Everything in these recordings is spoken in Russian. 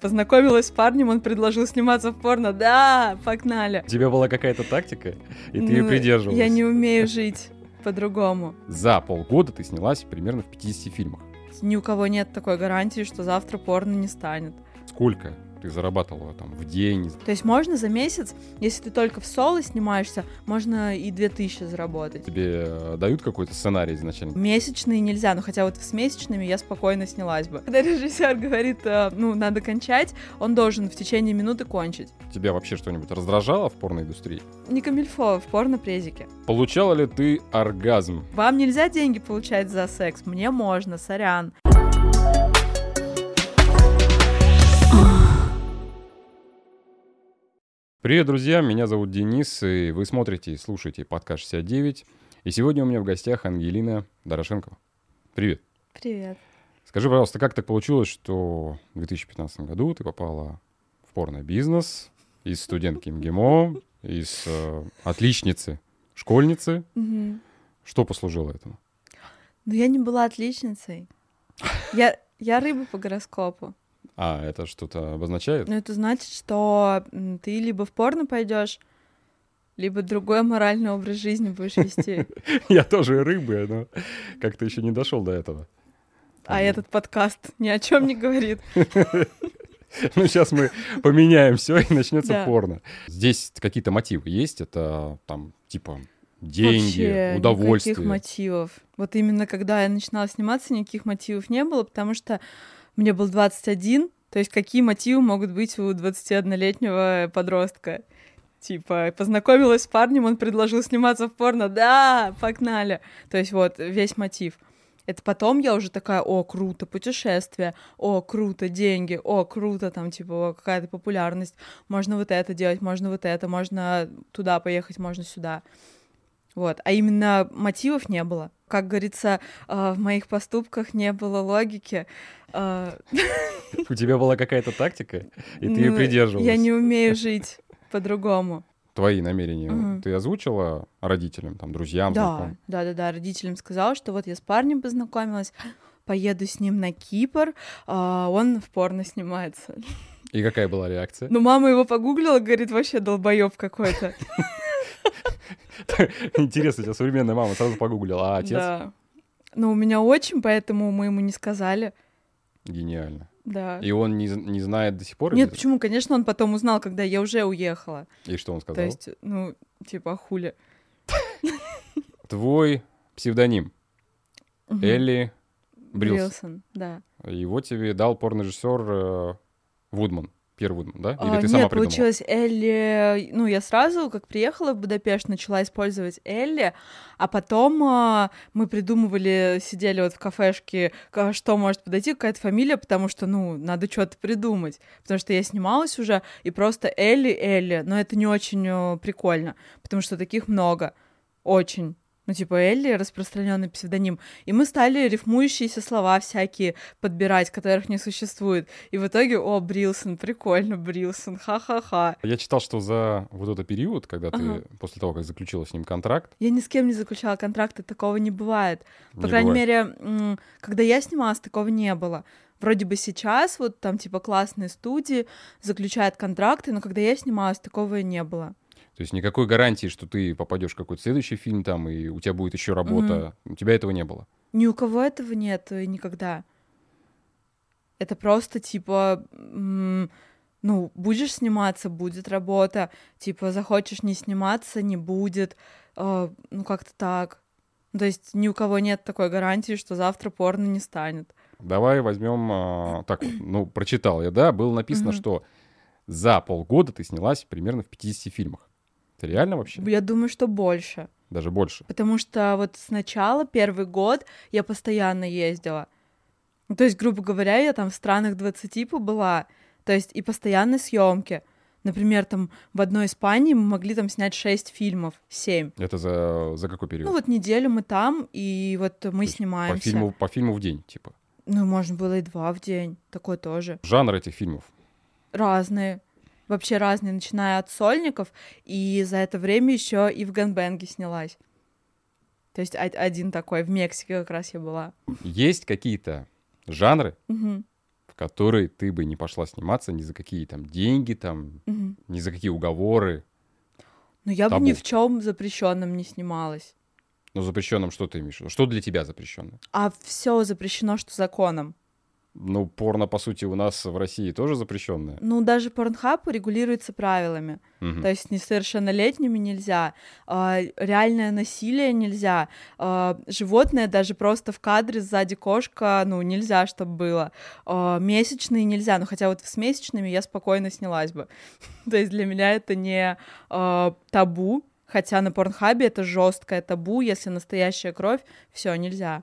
Познакомилась с парнем, он предложил сниматься в порно. Да, погнали. У тебя была какая-то тактика, и ты ее Ну, придерживалась. Я не умею жить по-другому. За полгода ты снялась примерно в 50 фильмах. Ни у кого нет такой гарантии, что завтра порно не станет. Сколько ты зарабатывала там в день? То есть можно за месяц, если ты только в соло снимаешься, можно и 2000 заработать. Тебе э, дают какой-то сценарий изначально? Месячные нельзя, но хотя вот с месячными я спокойно снялась бы. Когда режиссер говорит, э, ну, надо кончать, он должен в течение минуты кончить. Тебя вообще что-нибудь раздражало в порноиндустрии? Не камильфо в порно-презике. Получала ли ты оргазм? Вам нельзя деньги получать за секс, мне можно, сорян. Привет, друзья, меня зовут Денис, и вы смотрите и слушаете подкаст 69. И сегодня у меня в гостях Ангелина Дорошенкова. Привет. Привет. Скажи, пожалуйста, как так получилось, что в 2015 году ты попала в порно-бизнес из студентки МГИМО, из э, отличницы, школьницы? Мгм. Что послужило этому? Но я не была отличницей. Я, я рыба по гороскопу. А, это что-то обозначает? Но это значит, что ты либо в порно пойдешь, либо другой моральный образ жизни будешь вести. Я тоже рыбы, но как-то еще не дошел до этого. А этот подкаст ни о чем не говорит. Ну, сейчас мы поменяем все и начнется Да. порно. Здесь какие-то мотивы есть? Это там, типа, деньги, Вообще удовольствие. Никаких мотивов. Вот именно когда я начинала сниматься, никаких мотивов не было, потому что мне был 21, то есть какие мотивы могут быть у 21-летнего подростка? Типа, познакомилась с парнем, он предложил сниматься в порно. Да, погнали. То есть вот весь мотив. Это потом я уже такая, о, круто, путешествие, о, круто, деньги, о, круто, там, типа, какая-то популярность, можно вот это делать, можно вот это, можно туда поехать, можно сюда. Вот. А именно мотивов не было. Как говорится, э, в моих поступках не было логики. Э, У тебя была какая-то тактика, и ты ее ну, придерживалась. Я не умею жить по-другому. Твои намерения ты озвучила родителям, там, друзьям, Да, знакомым? да, да, да. Родителям сказала, что вот я с парнем познакомилась, поеду с ним на Кипр, а он в порно снимается. И какая была реакция? Ну, мама его погуглила, говорит, вообще долбоеб какой-то. Интересно, тебя современная мама сразу погуглила, а отец? Да. Но у меня отчим, поэтому мы ему не сказали. Гениально. Да. И он не, не знает до сих пор? Нет, почему? Конечно, он потом узнал, когда я уже уехала. И что он сказал? То есть, ну, типа, хули. Твой псевдоним. Элли Брилс. Брилсон, да. Его тебе дал порнорежиссер э, Вудман. Пьер Вудман, да? Или А, ты нет, сама придумала? получилось Элли... Ну, я сразу, как приехала в Будапешт, начала использовать Элли, а потом а, мы придумывали, сидели вот в кафешке, ка- что может подойти, какая-то фамилия, потому что, ну, надо что-то придумать. Потому что я снималась уже, и просто Элли, Элли, но это не очень прикольно, потому что таких много. Очень. Ну, типа Элли распространенный псевдоним. И мы стали рифмующиеся слова всякие подбирать, которых не существует. И в итоге, о, Брилсон, прикольно, Брилсон, ха-ха-ха. Я читал, что за вот этот период, когда Ага. ты, после того, как заключила с ним контракт, Я ни с кем не заключала контракты, такого не бывает. По не крайней бывает. мере, когда я снималась, такого не было. Вроде бы сейчас вот там типа классные студии заключают контракты, но когда я снималась, такого не было. То есть никакой гарантии, что ты попадешь в какой-то следующий фильм там, и у тебя будет еще работа. У тебя этого не было. Ни у кого этого нет э, никогда. Это просто типа, ну, будешь сниматься, будет работа. Типа, захочешь не сниматься, не будет. Э, ну, как-то так. То есть ни у кого нет такой гарантии, что завтра порно не станет. Давай возьмем... а, так, ну, прочитал я, да, было написано, что за полгода ты снялась примерно в 50 фильмах. Это реально вообще? Я думаю, что больше. Даже больше. Потому что вот сначала, первый год, я постоянно ездила. Ну, то есть, грубо говоря, я там в странах 20 побыла. То есть и постоянные съемки. Например, там в одной Испании мы могли там снять 6 фильмов, 7. Это за, за какой период? Ну вот неделю мы там, и вот мы снимаемся. По фильму, по фильму в день, типа. Ну, можно было и два в день, такое тоже. Жанр этих фильмов. Разные. Вообще разные, начиная от сольников, и за это время еще и в Гэнбэнге снялась. То есть од- один такой, в Мексике как раз я была. Есть какие-то жанры, Мгм. в который ты бы не пошла сниматься ни за какие там деньги, там, Мгм. ни за какие уговоры. Но я бы Табу. ни в чем запрещенном не снималась. Но запрещенным что ты имеешь? Что для тебя запрещено? А все запрещено, что законом. Ну, порно, по сути, у нас в России тоже запрещенное. Ну, даже порнхаб регулируется правилами. Мгм. То есть несовершеннолетними нельзя, а, реальное насилие нельзя, а, животное даже просто в кадре сзади кошка, ну, нельзя, чтобы было. А, месячные нельзя, ну, хотя вот с месячными я спокойно снялась бы. То есть для меня это не табу, хотя на порнхабе это жесткое табу, если настоящая кровь, все нельзя.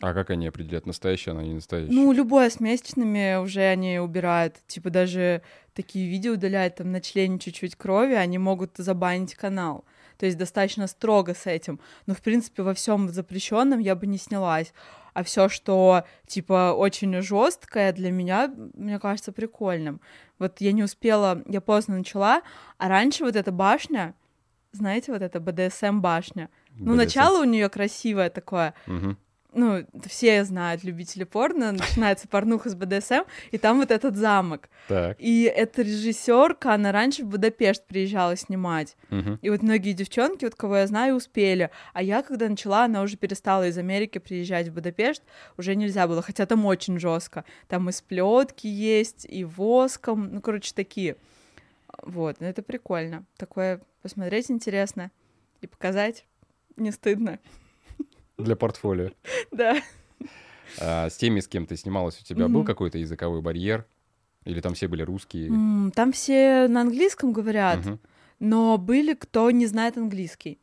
А как они определяют, настоящее она, не настоящее? Ну, любое с месячными уже они убирают. Типа даже такие видео удаляют, там на члене чуть-чуть крови, они могут забанить канал. То есть достаточно строго с этим. Но, в принципе, во всем запрещенном я бы не снялась. А все, что типа очень жесткое для меня, мне кажется, прикольным. Вот я не успела, я поздно начала, а раньше вот эта башня, знаете, вот эта БДСМ башня. Ну, BDSM. начало у нее красивое такое, Мгм. Ну, все знают, любители порно, начинается порнуха с БДСМ, и там вот этот замок. Так. И эта режиссерка, она раньше в Будапешт приезжала снимать. Мгм. И вот многие девчонки, вот кого я знаю, успели. А я, когда начала, она уже перестала из Америки приезжать в Будапешт, уже нельзя было, хотя там очень жестко. Там и сплетки есть, и воском, ну, короче, такие. Вот, ну, это прикольно. Такое посмотреть интересно и показать не стыдно. Для портфолио. Да. А с теми, с кем ты снималась, у тебя был какой-то языковой барьер? Или там все были русские? Там все на английском говорят, но были, кто не знает английский.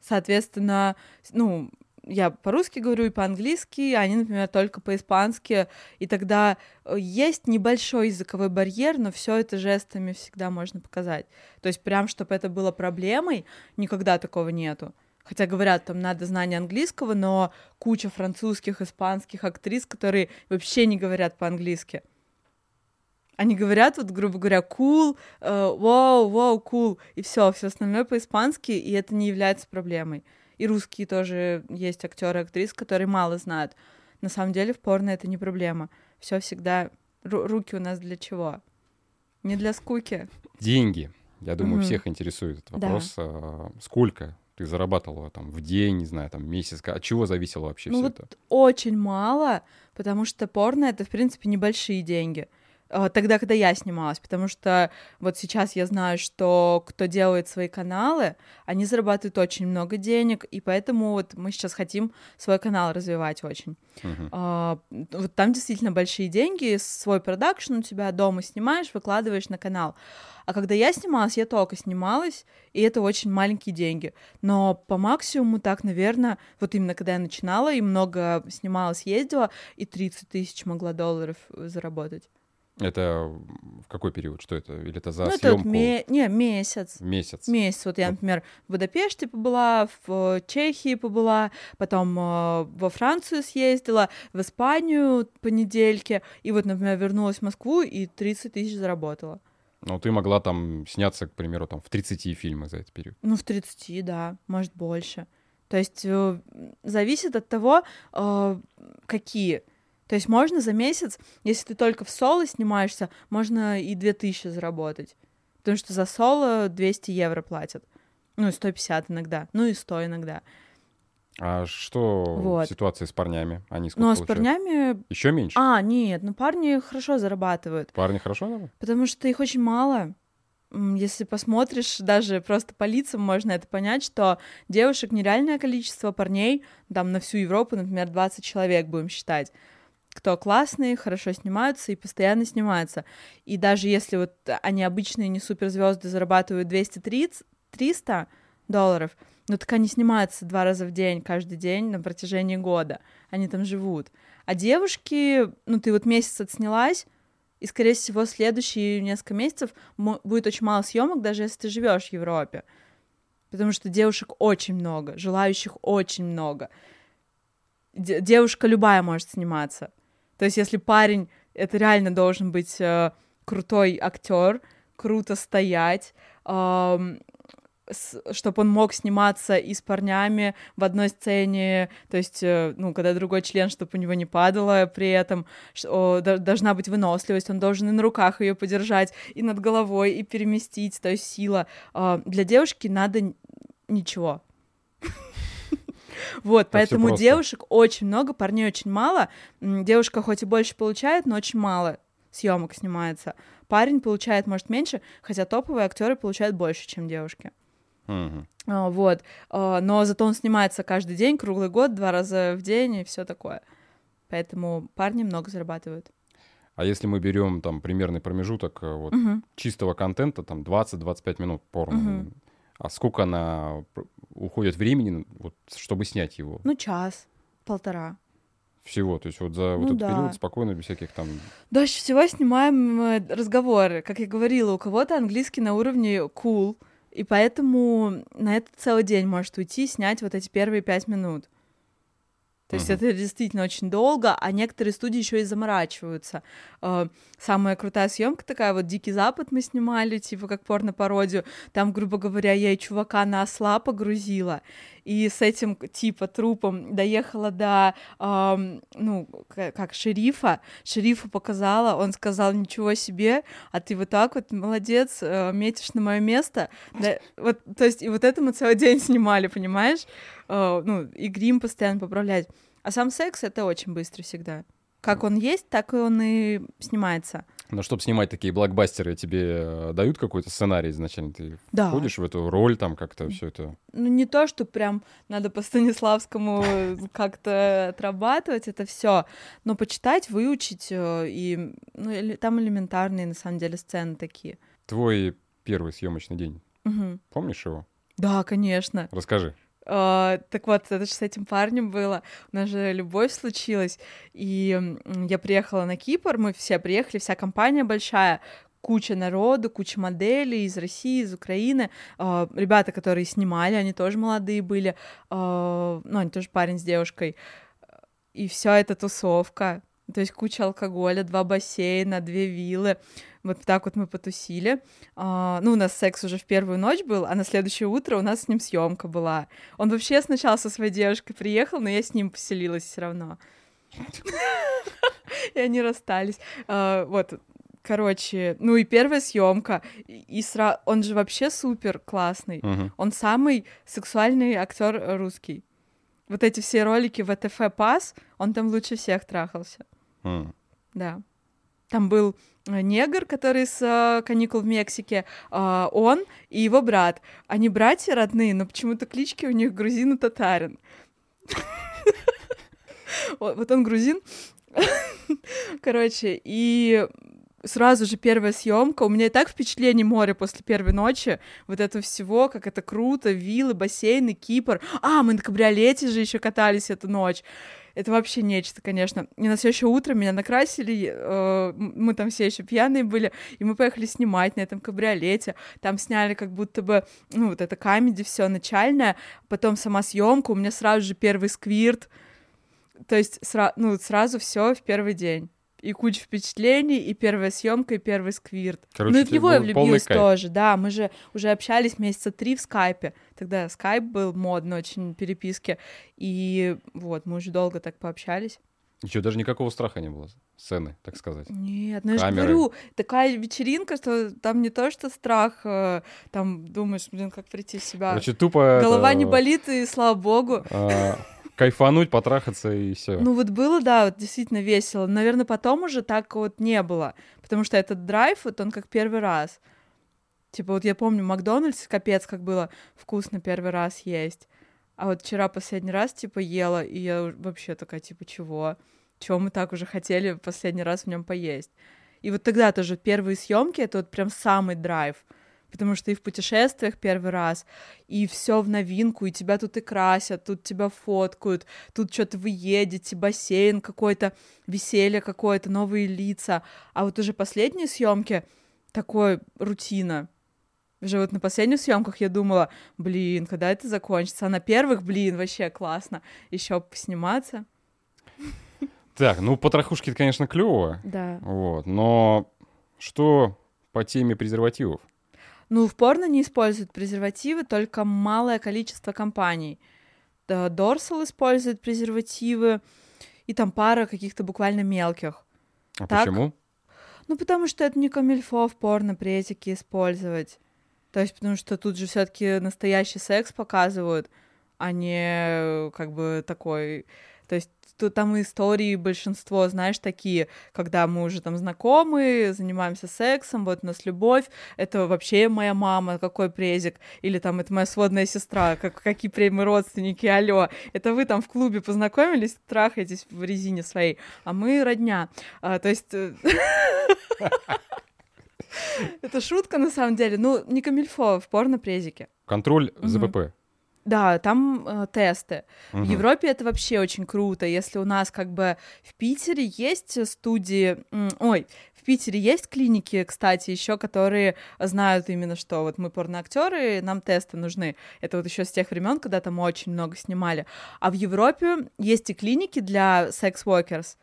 Соответственно, ну, я по-русски говорю и по-английски, а они, например, только по-испански, и тогда э, есть небольшой языковой барьер, но все это жестами всегда можно показать. То есть прям, чтобы это было проблемой, никогда такого нету. Хотя говорят, там надо знание английского, но куча французских, испанских актрис, которые вообще не говорят по-английски. Они говорят, вот, грубо говоря, cool, э, вау, вау, cool, и все, все остальное по-испански, и это не является проблемой. И русские тоже есть актеры и актрисы, которые мало знают. На самом деле в порно это не проблема. Все всегда... ру- руки у нас для чего? Не для скуки. Деньги. Я думаю, Мгм. всех интересует этот Да. вопрос. А, Сколько ты зарабатывала там в день, не знаю, там месяц? От чего зависело вообще Ну все вот это? очень мало, потому что порно это, в принципе, небольшие деньги. Э, Тогда, когда я снималась, потому что вот сейчас я знаю, что кто делает свои каналы, они зарабатывают очень много денег, и поэтому вот мы сейчас хотим свой канал развивать очень. А, вот там действительно большие деньги, свой продакшн у тебя дома снимаешь, выкладываешь на канал. А когда я снималась, я только снималась, и это очень маленькие деньги. Но по максимуму так, наверное, вот именно когда я начинала и много снималась, ездила, и 30 тысяч могла долларов э, заработать. Это в какой период? Что это? Или это за ну, это вот съемку? ме- не, месяц. Месяц. Месяц. Вот я, например, в Будапеште побыла, в Чехии побыла, потом э, во Францию съездила, в Испанию по недельке, и вот, например, вернулась в Москву и 30 тысяч заработала. Ну, ты могла там сняться, к примеру, там в 30 фильмах за этот период. Ну, в 30, да, может, больше. То есть э, зависит от того, э, какие. То есть можно за месяц, если ты только в соло снимаешься, можно и 2000 заработать. Потому что за соло 200 евро платят. Ну, и 150 иногда. Ну, и 100 иногда. А что Вот. в ситуации с парнями? Они сколько Ну, а с получают? парнями... Еще меньше? А, нет, ну парни хорошо зарабатывают. Парни хорошо наверное? Потому что их очень мало. Если посмотришь, даже просто по лицам можно это понять, что девушек нереальное количество, парней, там на всю Европу, например, 20 человек будем считать, кто классные, хорошо снимаются и постоянно снимаются. И даже если вот они обычные не суперзвезды зарабатывают 230-300 долларов, ну так они снимаются два раза в день, каждый день на протяжении года. Они там живут. А девушки, ну ты вот месяц отснялась, и, скорее всего, следующие несколько месяцев будет очень мало съемок, даже если ты живешь в Европе. Потому что девушек очень много, желающих очень много. Де- девушка любая может сниматься. То есть, если парень, это реально должен быть э, крутой актер, круто стоять, чтобы он мог сниматься и с парнями в одной сцене, то есть, э, ну, когда другой член, чтобы у него не падало при этом, что, должна быть выносливость, он должен и на руках ее подержать, и над головой, и переместить, то есть сила. А, для девушки надо ничего. Вот, поэтому девушек очень много, парней очень мало. Девушка хоть и больше получает, но очень мало съемок снимается. Парень получает, может, меньше, хотя топовые актеры получают больше, чем девушки. А, вот. А, но зато он снимается каждый день, круглый год, два раза в день и все такое. Поэтому парни много зарабатывают. А если мы берем там примерный промежуток э, вот, угу. чистого контента, там 20-25 минут порно, угу. а сколько на уходит времени, вот, чтобы снять его? Ну, час, полтора. Всего, то есть вот за ну, вот этот да. период спокойно, без всяких там... Дальше всего снимаем э, разговоры. Как я говорила, у кого-то английский на уровне cool, и поэтому на это целый день может уйти снять вот эти первые пять минут. То есть uh-huh. это действительно очень долго, а некоторые студии еще и заморачиваются. Э, самая крутая съемка такая, вот Дикий Запад мы снимали, типа как порно-пародию. Там, грубо говоря, я и чувака на осла погрузила, и с этим типа трупом доехала до, э, ну, как шерифа. Шерифу показала, он сказал, ничего себе, а ты вот так вот, молодец, э, метишь на мое место. Да, вот, то есть и вот это мы целый день снимали, понимаешь? Э, ну, и грим постоянно поправлять. А сам секс — это очень быстро всегда. Как он есть, так и он и снимается. Но чтобы снимать такие блокбастеры, тебе э, дают какой-то сценарий изначально? Ты да. входишь в эту роль, там как-то все это? Ну, не то, что прям надо по Станиславскому как-то отрабатывать это все, но почитать, выучить, э, и ну, там элементарные, на самом деле, сцены такие. Твой первый съемочный день, угу. помнишь его? Да, конечно. Расскажи. Uh, так вот, это же с этим парнем было. У нас же любовь случилась. И я приехала на Кипр, мы все приехали, вся компания большая, куча народу, куча моделей из России, из Украины. Uh, ребята, которые снимали, они тоже молодые были. Uh, ну, они тоже парень с девушкой. И все это тусовка. То есть куча алкоголя, два бассейна, две виллы. Вот так вот мы потусили. А, ну, у нас секс уже в первую ночь был, а на следующее утро у нас с ним съемка была. Он вообще сначала со своей девушкой приехал, но я с ним поселилась все равно. И они расстались. А, вот, Короче, ну и первая съемка, и сра... он же вообще супер классный. Он самый сексуальный актер русский. Вот эти все ролики в ВТФ Пас, он там лучше всех трахался. Uh-huh. Да. Там был э, негр, который с э, каникул в Мексике, э, он и его брат. Они братья родные, но почему-то клички у них грузин и татарин. Вот он грузин. Короче, и сразу же первая съемка. У меня и так впечатление моря после первой ночи. Вот этого всего, как это круто, виллы, бассейны, Кипр. А, мы на кабриолете же еще катались эту ночь. Это вообще нечто, конечно. И на следующее утро меня накрасили, э, мы там все еще пьяные были, и мы поехали снимать на этом кабриолете. Там сняли как будто бы, ну, вот это камеди все начальное, потом сама съемка, у меня сразу же первый сквирт. То есть, сра- ну, сразу все в первый день и куча впечатлений, и первая съемка, и первый сквирт. Короче, ну и в него я влюбилась тоже, да. Мы же уже общались месяца три в скайпе. Тогда скайп был модный очень переписки. И вот, мы уже долго так пообщались. Ничего, даже никакого страха не было сцены, так сказать. Нет, ну я же говорю, такая вечеринка, что там не то, что страх, э, там думаешь, блин, как прийти в себя. Короче, тупо... Голова это... не болит, и слава богу. А, кайфануть, потрахаться и все. Ну вот было, да, вот действительно весело. Наверное, потом уже так вот не было, потому что этот драйв, вот он как первый раз. Типа вот я помню, Макдональдс, капец, как было вкусно первый раз есть. А вот вчера последний раз, типа, ела, и я вообще такая, типа, чего? Чего мы так уже хотели последний раз в нем поесть? И вот тогда тоже первые съемки это вот прям самый драйв потому что и в путешествиях первый раз, и все в новинку, и тебя тут и красят, тут тебя фоткают, тут что-то вы едете, бассейн какой-то, веселье какое-то, новые лица. А вот уже последние съемки такой рутина. Уже вот на последних съемках я думала, блин, когда это закончится? А на первых, блин, вообще классно. Еще посниматься. Так, ну потрохушки, конечно, клево. Да. Вот, но что по теме презервативов? Ну, в порно не используют презервативы только малое количество компаний. Дорсал использует презервативы, и там пара каких-то буквально мелких. А Так. почему? Ну, потому что это не камильфо в порно-претике использовать. То есть, потому что тут же все таки настоящий секс показывают, а не э, как бы такой... То есть там истории большинство, знаешь, такие, когда мы уже там знакомы, занимаемся сексом, вот у нас любовь, это вообще моя мама, какой презик, или там это моя сводная сестра, как, какие мы родственники, алло, это вы там в клубе познакомились, трахаетесь в резине своей, а мы родня. А, то есть... э, Это шутка, на самом деле. Ну, не камильфо в порно-презике. Контроль. ЗПП. Да, там э, тесты. В Мгм. Европе это вообще очень круто. Если у нас как бы в Питере есть студии, ой, в Питере есть клиники, кстати, еще, которые знают именно, что вот мы порноактеры, нам тесты нужны. Это вот еще с тех времен, когда там очень много снимали. А в Европе есть и клиники для секс-workers.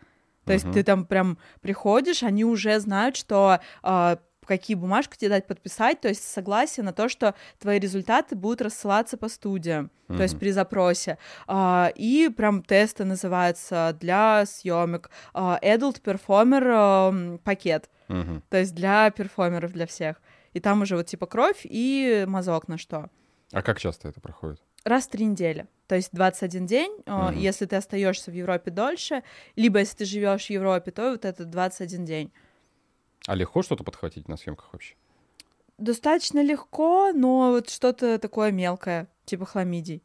То есть Мгм. ты там прям приходишь, они уже знают, что а, какие бумажки тебе дать подписать, то есть согласие на то, что твои результаты будут рассылаться по студиям, то есть при запросе. А, и прям тесты называются для съемок. А, Adult Performer ам, пакет, Мгм. то есть для перформеров, для всех. И там уже вот типа кровь и мазок на что. А как часто это проходит? Раз в три недели. То есть 21 день. а, Мгм. Если ты остаешься в Европе дольше, либо если ты живешь в Европе, то вот это 21 день. А легко что-то подхватить на съемках вообще? Достаточно легко, но вот что-то такое мелкое, типа хламидий.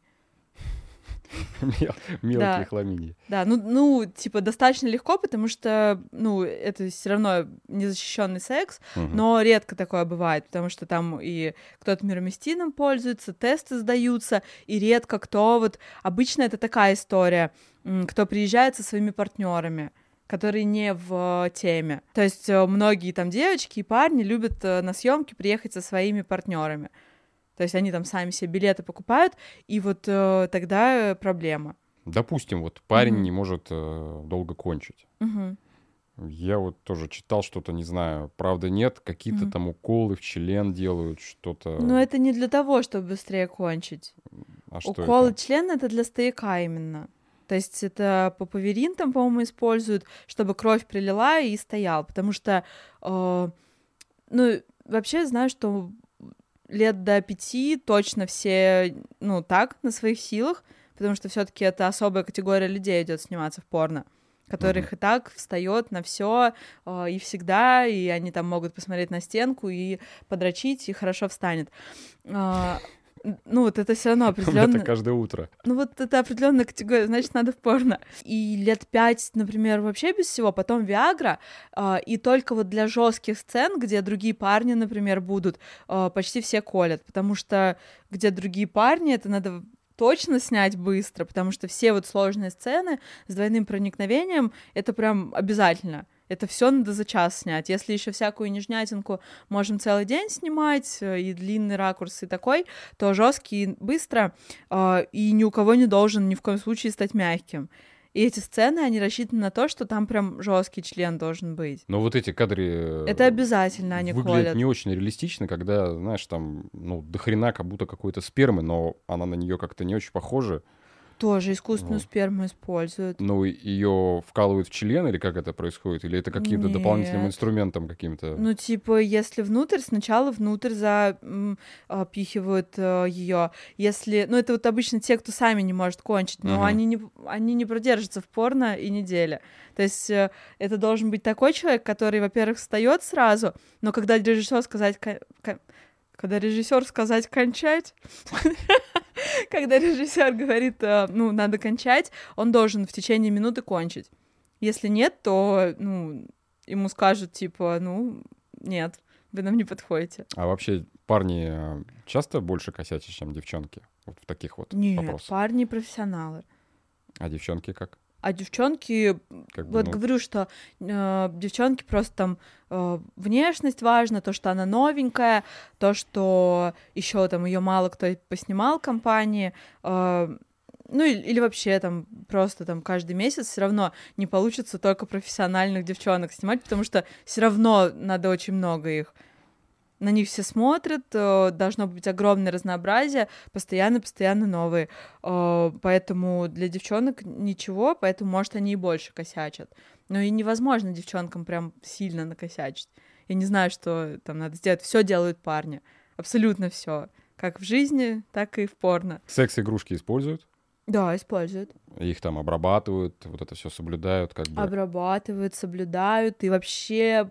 Мел- Мелкие хламидии. Да, ну, ну, типа, достаточно легко, потому что, ну, это все равно незащищенный секс, но редко такое бывает, потому что там и кто-то мироместином пользуется, тесты сдаются, и редко кто вот... Обычно это такая история, кто приезжает со своими партнерами которые не в теме. То есть э, многие там девочки и парни любят э, на съемки приехать со своими партнерами. То есть они там сами себе билеты покупают, и вот э, тогда э, проблема. Допустим, вот парень Мгм. не может э, долго кончить. Мгм. Я вот тоже читал что-то, не знаю, правда нет, какие-то Мгм. там уколы в член делают, что-то. Но это не для того, чтобы быстрее кончить. а что Уколы это? члена это для стояка именно. То есть это папаверин там, по-моему, используют, чтобы кровь прилила и стоял. Потому что, э, ну, вообще знаю, что лет до пяти точно все, ну, так, на своих силах, потому что все таки это особая категория людей идет сниматься в порно которых и так встает на все и всегда, и они там могут посмотреть на стенку и подрочить, и хорошо встанет. А, ну, вот это все равно Это определенно. каждое утро. Ну, вот это определенная категория, значит, надо в порно. И лет пять, например, вообще без всего, потом Виагра, а, и только вот для жестких сцен, где другие парни, например, будут, а, почти все колят, потому что где другие парни, это надо точно снять быстро, потому что все вот сложные сцены с двойным проникновением, это прям обязательно. Это все надо за час снять. Если еще всякую нежнятинку можем целый день снимать, э, и длинный ракурс, и такой, то жесткий быстро, э, и ни у кого не должен ни в коем случае стать мягким. И эти сцены, они рассчитаны на то, что там прям жесткий член должен быть. Но вот эти кадры... Это обязательно они выглядят колят. не очень реалистично, когда, знаешь, там, ну, до хрена как будто какой-то спермы, но она на нее как-то не очень похожа. Тоже искусственную Вот. сперму используют. Ну, ее вкалывают в член или как это происходит? Или это каким-то дополнительным инструментом каким-то? Ну, типа, если внутрь, сначала внутрь запихивают ее. Если, ну, это вот обычно те, кто сами не может кончить, но Мгм. они, не, они не продержатся в порно и недели. То есть э, это должен быть такой человек, который, во-первых, встает сразу, но когда режиссер сказать, ко- ко- когда режиссер сказать кончать, когда режиссер говорит, э, ну, надо кончать, он должен в течение минуты кончить. Если нет, то, ну, ему скажут, типа, ну, нет, вы нам не подходите. А вообще парни э, часто больше косячат, чем девчонки? Вот в таких вот Нет, вопросах. парни профессионалы. А девчонки как? А девчонки, Как бы, вот ну, говорю, что э, девчонки просто там э, внешность важна, то, что она новенькая, то, что еще там ее мало кто поснимал компании, э, ну или, или вообще там просто там каждый месяц все равно не получится только профессиональных девчонок снимать, потому что все равно надо очень много их. На них все смотрят, э, должно быть огромное разнообразие, постоянно-постоянно новые. Э, поэтому для девчонок ничего, поэтому, может, они и больше косячат. Но и невозможно девчонкам прям сильно накосячить. Я не знаю, что там надо сделать. Все делают парни. Абсолютно все. Как в жизни, так и в порно. Секс-игрушки используют? Да, используют. Их там обрабатывают, вот это все соблюдают, как бы. Обрабатывают, соблюдают, и вообще,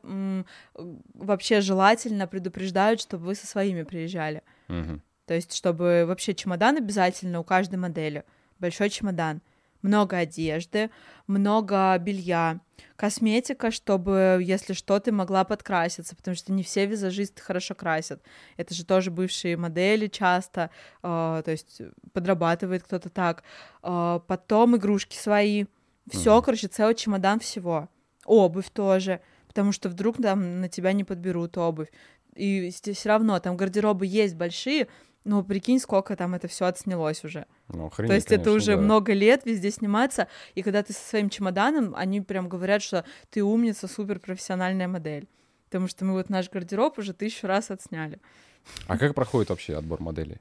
вообще желательно предупреждают, чтобы вы со своими приезжали. Мгм. То есть, чтобы вообще чемодан обязательно у каждой модели. Большой чемодан. Много одежды, много белья, косметика, чтобы, если что, ты могла подкраситься, потому что не все визажисты хорошо красят. Это же тоже бывшие модели часто, э, то есть подрабатывает кто-то так. Э, потом игрушки свои. Все, Мгм. короче, целый чемодан всего. Обувь тоже, потому что вдруг там на тебя не подберут обувь. И все равно там гардеробы есть большие, но прикинь, сколько там это все отснялось уже. Ну, охренеть, То есть это конечно, уже да. много лет везде сниматься, и когда ты со своим чемоданом, они прям говорят, что ты умница, супер профессиональная модель. Потому что мы вот наш гардероб уже тысячу раз отсняли. А как проходит вообще отбор моделей?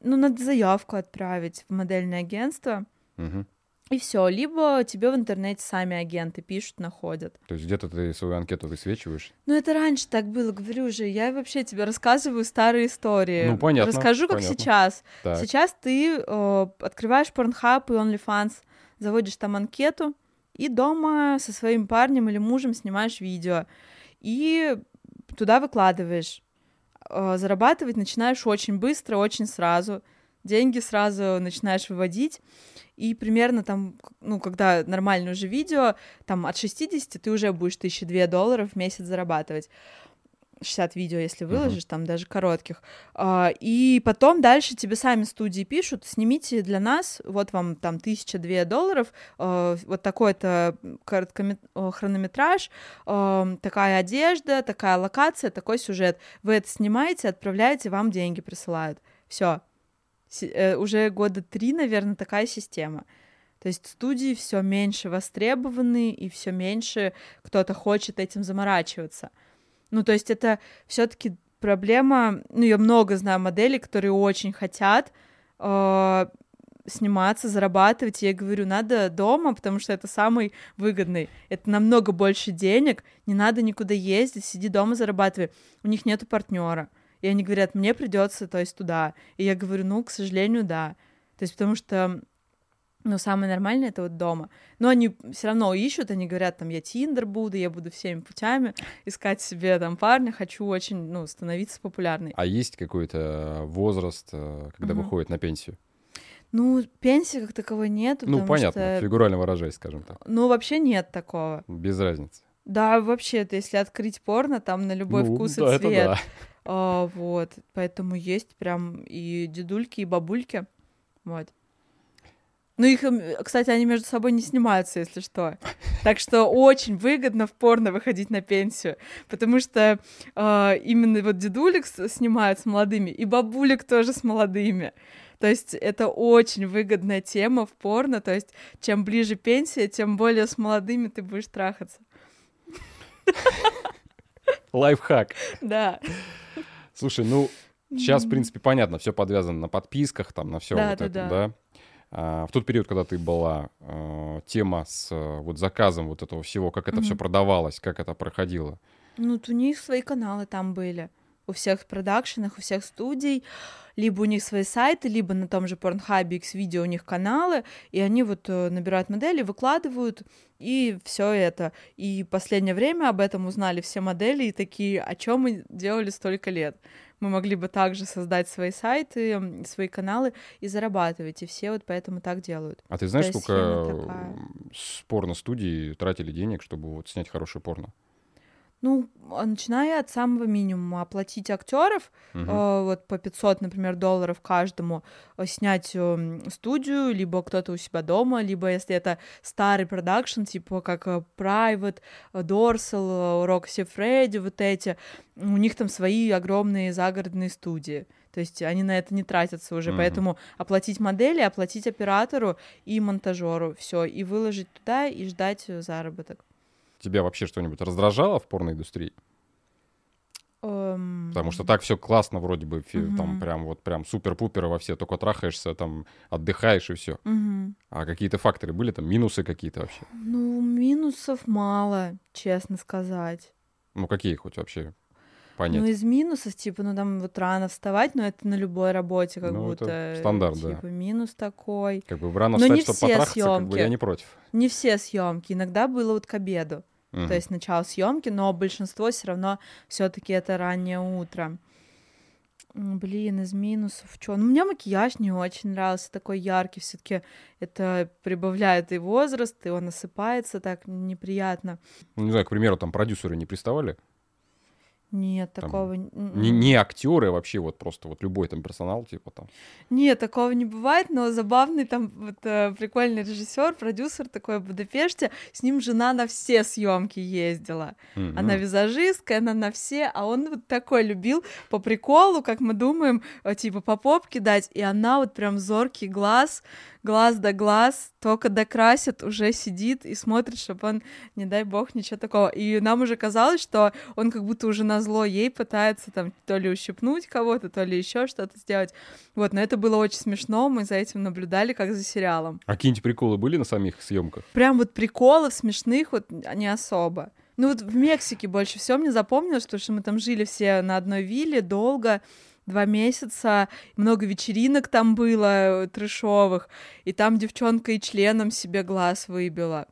Ну, надо заявку отправить в модельное агентство, Мгм. И все. Либо тебе в интернете сами агенты пишут, находят. То есть где-то ты свою анкету высвечиваешь? Ну, это раньше так было, говорю же. Я вообще тебе рассказываю старые истории. Ну, понятно, Расскажу, как понятно. сейчас. Так. Сейчас ты э, открываешь Pornhub и OnlyFans, заводишь там анкету, и дома со своим парнем или мужем снимаешь видео. И туда выкладываешь. Э, зарабатывать начинаешь очень быстро, очень сразу. Деньги сразу начинаешь выводить. И примерно там, ну, когда нормальное уже видео, там от 60 ты уже будешь 1002 долларов в месяц зарабатывать. 60 видео, если выложишь, там даже коротких. А, И потом дальше тебе сами студии пишут, снимите для нас, вот вам там тысяча две долларов, а, вот такой-то о, хронометраж, а, такая одежда, такая локация, такой сюжет. Вы это снимаете, отправляете, вам деньги присылают. Все. Уже года три, наверное, такая система. То есть студии все меньше востребованы, и все меньше кто-то хочет этим заморачиваться. Ну, то есть это все-таки проблема. Ну, я много знаю моделей, которые очень хотят э, сниматься, зарабатывать. И я говорю, надо дома, потому что это самый выгодный. Это намного больше денег, не надо никуда ездить, сиди дома, зарабатывай. У них нету партнера. И они говорят, мне придется, то есть туда. И я говорю, ну, к сожалению, да. То есть потому что ну, самое нормальное это вот дома. Но они все равно ищут, они говорят, там, я Тиндер буду, я буду всеми путями искать себе там парня, хочу очень, ну, становиться популярной. А есть какой-то возраст, э, когда Мгм. выходит на пенсию? Ну, пенсии как таковой нет, Ну, понятно, что... фигурально выражаясь, скажем так. Ну, вообще нет такого. Без разницы. Да, вообще-то, если открыть порно, там на любой Ну, вкус да, и это цвет. да. А, вот, поэтому есть прям и дедульки, и бабульки. Вот. Ну, их, м, кстати, они между собой не снимаются, если что. Так что очень выгодно в порно выходить на пенсию, потому что а, именно вот дедулек с- снимают с молодыми, и бабулек тоже с молодыми. То есть это очень выгодная тема в порно, то есть чем ближе пенсия, тем более с молодыми ты будешь трахаться. Лайфхак. Да, Слушай, ну, сейчас, в принципе, понятно, все подвязано на подписках, там, на все Да, вот да, это, да. да. А, в тот период, когда ты была, э, тема с э, вот заказом вот этого всего, как это все Мгм. продавалось, как это проходило. Ну, вот у них свои каналы там были. У всех продакшенах, у всех студий. Либо у них свои сайты, либо на том же Pornhub, X-Video у них каналы, и они вот э, набирают модели, выкладывают, и все это. И последнее время об этом узнали все модели, и такие, о чем мы делали столько лет. Мы могли бы также создать свои сайты, свои каналы и зарабатывать, и все вот поэтому так делают. А ты знаешь, сколько с порно-студии тратили денег, чтобы вот снять хорошее порно? Ну, а начиная от самого минимума, оплатить актеров, Мгм. э, вот по 500, например, долларов каждому, э, снять эм, студию, либо кто-то у себя дома, либо если это старый продакшн, типа как э, Private, э, Dorsal, э, Roxy Freddy, вот эти, у них там свои огромные загородные студии. То есть они на это не тратятся уже, Мгм. поэтому оплатить модели, оплатить оператору и монтажеру, все, и выложить туда и ждать э, заработок. Тебя вообще что-нибудь раздражало в порноиндустрии? Эм, Потому что так все классно вроде бы, фи- там прям вот прям супер-пупер во все, только трахаешься, там отдыхаешь и все. Мгм. А какие-то факторы были, там минусы какие-то вообще? Ну, минусов мало, честно сказать. Ну какие хоть вообще Ну, понять? из минусов, типа, ну, там вот рано вставать, но это на любой работе как Ну, это будто, стандарт, да. типа, минус такой. Как бы рано но встать, чтобы потрахаться, как бы съёмки. я не против. Не все съемки, иногда было вот к обеду. Мгм. То есть начало съемки, но большинство все равно все-таки это раннее утро. Блин, из минусов что? Ну, мне макияж не очень нравился, такой яркий. Все-таки это прибавляет и возраст, и он осыпается так неприятно. Ну, не знаю, к примеру, там продюсеры не приставали? Нет, Там такого... Не, не актеры, а вообще вот просто вот любой там персонал, типа там. Нет, такого не бывает, но забавный там вот э, прикольный режиссер, продюсер такой в Будапеште, с ним жена на все съемки ездила. Мгм. Она визажистка, она на все, а он вот такой любил по приколу, как мы думаем, э, типа по попке дать, и она вот прям зоркий глаз, глаз да глаз, только докрасит, уже сидит и смотрит, чтобы он, не дай бог, ничего такого. И нам уже казалось, что он как будто уже на зло ей пытается там то ли ущипнуть кого-то, то ли еще что-то сделать. Вот, но это было очень смешно, мы за этим наблюдали, как за сериалом. А какие-нибудь приколы были на самих съемках? Прям вот приколов смешных вот не особо. Ну вот в Мексике больше всего мне запомнилось, потому что мы там жили все на одной вилле долго, два месяца, много вечеринок там было э, трешовых, и там девчонка и членом себе глаз выбила.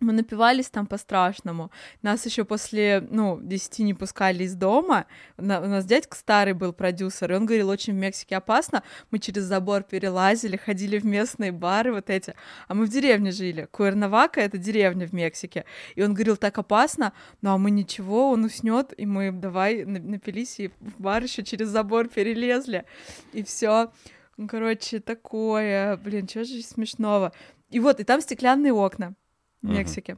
Мы напивались там по-страшному. Нас еще после, ну, 10 не пускали из дома. На- у нас дядька старый был продюсер, и он говорил, очень в Мексике опасно. Мы через забор перелазили, ходили в местные бары вот эти. А мы в деревне жили. Куэрнавака — это деревня в Мексике. И он говорил, так опасно, ну а мы ничего, он уснет, и мы давай на- напились и в бар еще через забор перелезли. И все. Короче, такое, блин, что же смешного. И вот, и там стеклянные окна в. Мексике.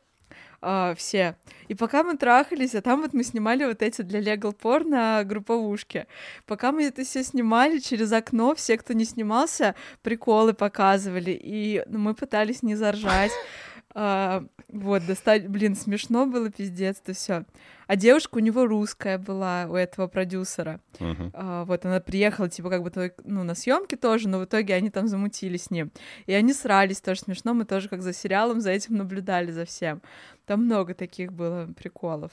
А, все. И пока мы трахались, а там вот мы снимали вот эти для Legal порно групповушки. Пока мы это все снимали через окно, все, кто не снимался, приколы показывали. И ну, мы пытались не заржать. А, вот, достать, блин, смешно было, пиздец, то все. А девушка у него русская была, у этого продюсера. А, вот она приехала, типа, как бы ну, на съемки тоже, но в итоге они там замутили с ним. И они срались, тоже смешно, мы тоже как за сериалом за этим наблюдали, за всем. Там много таких было приколов.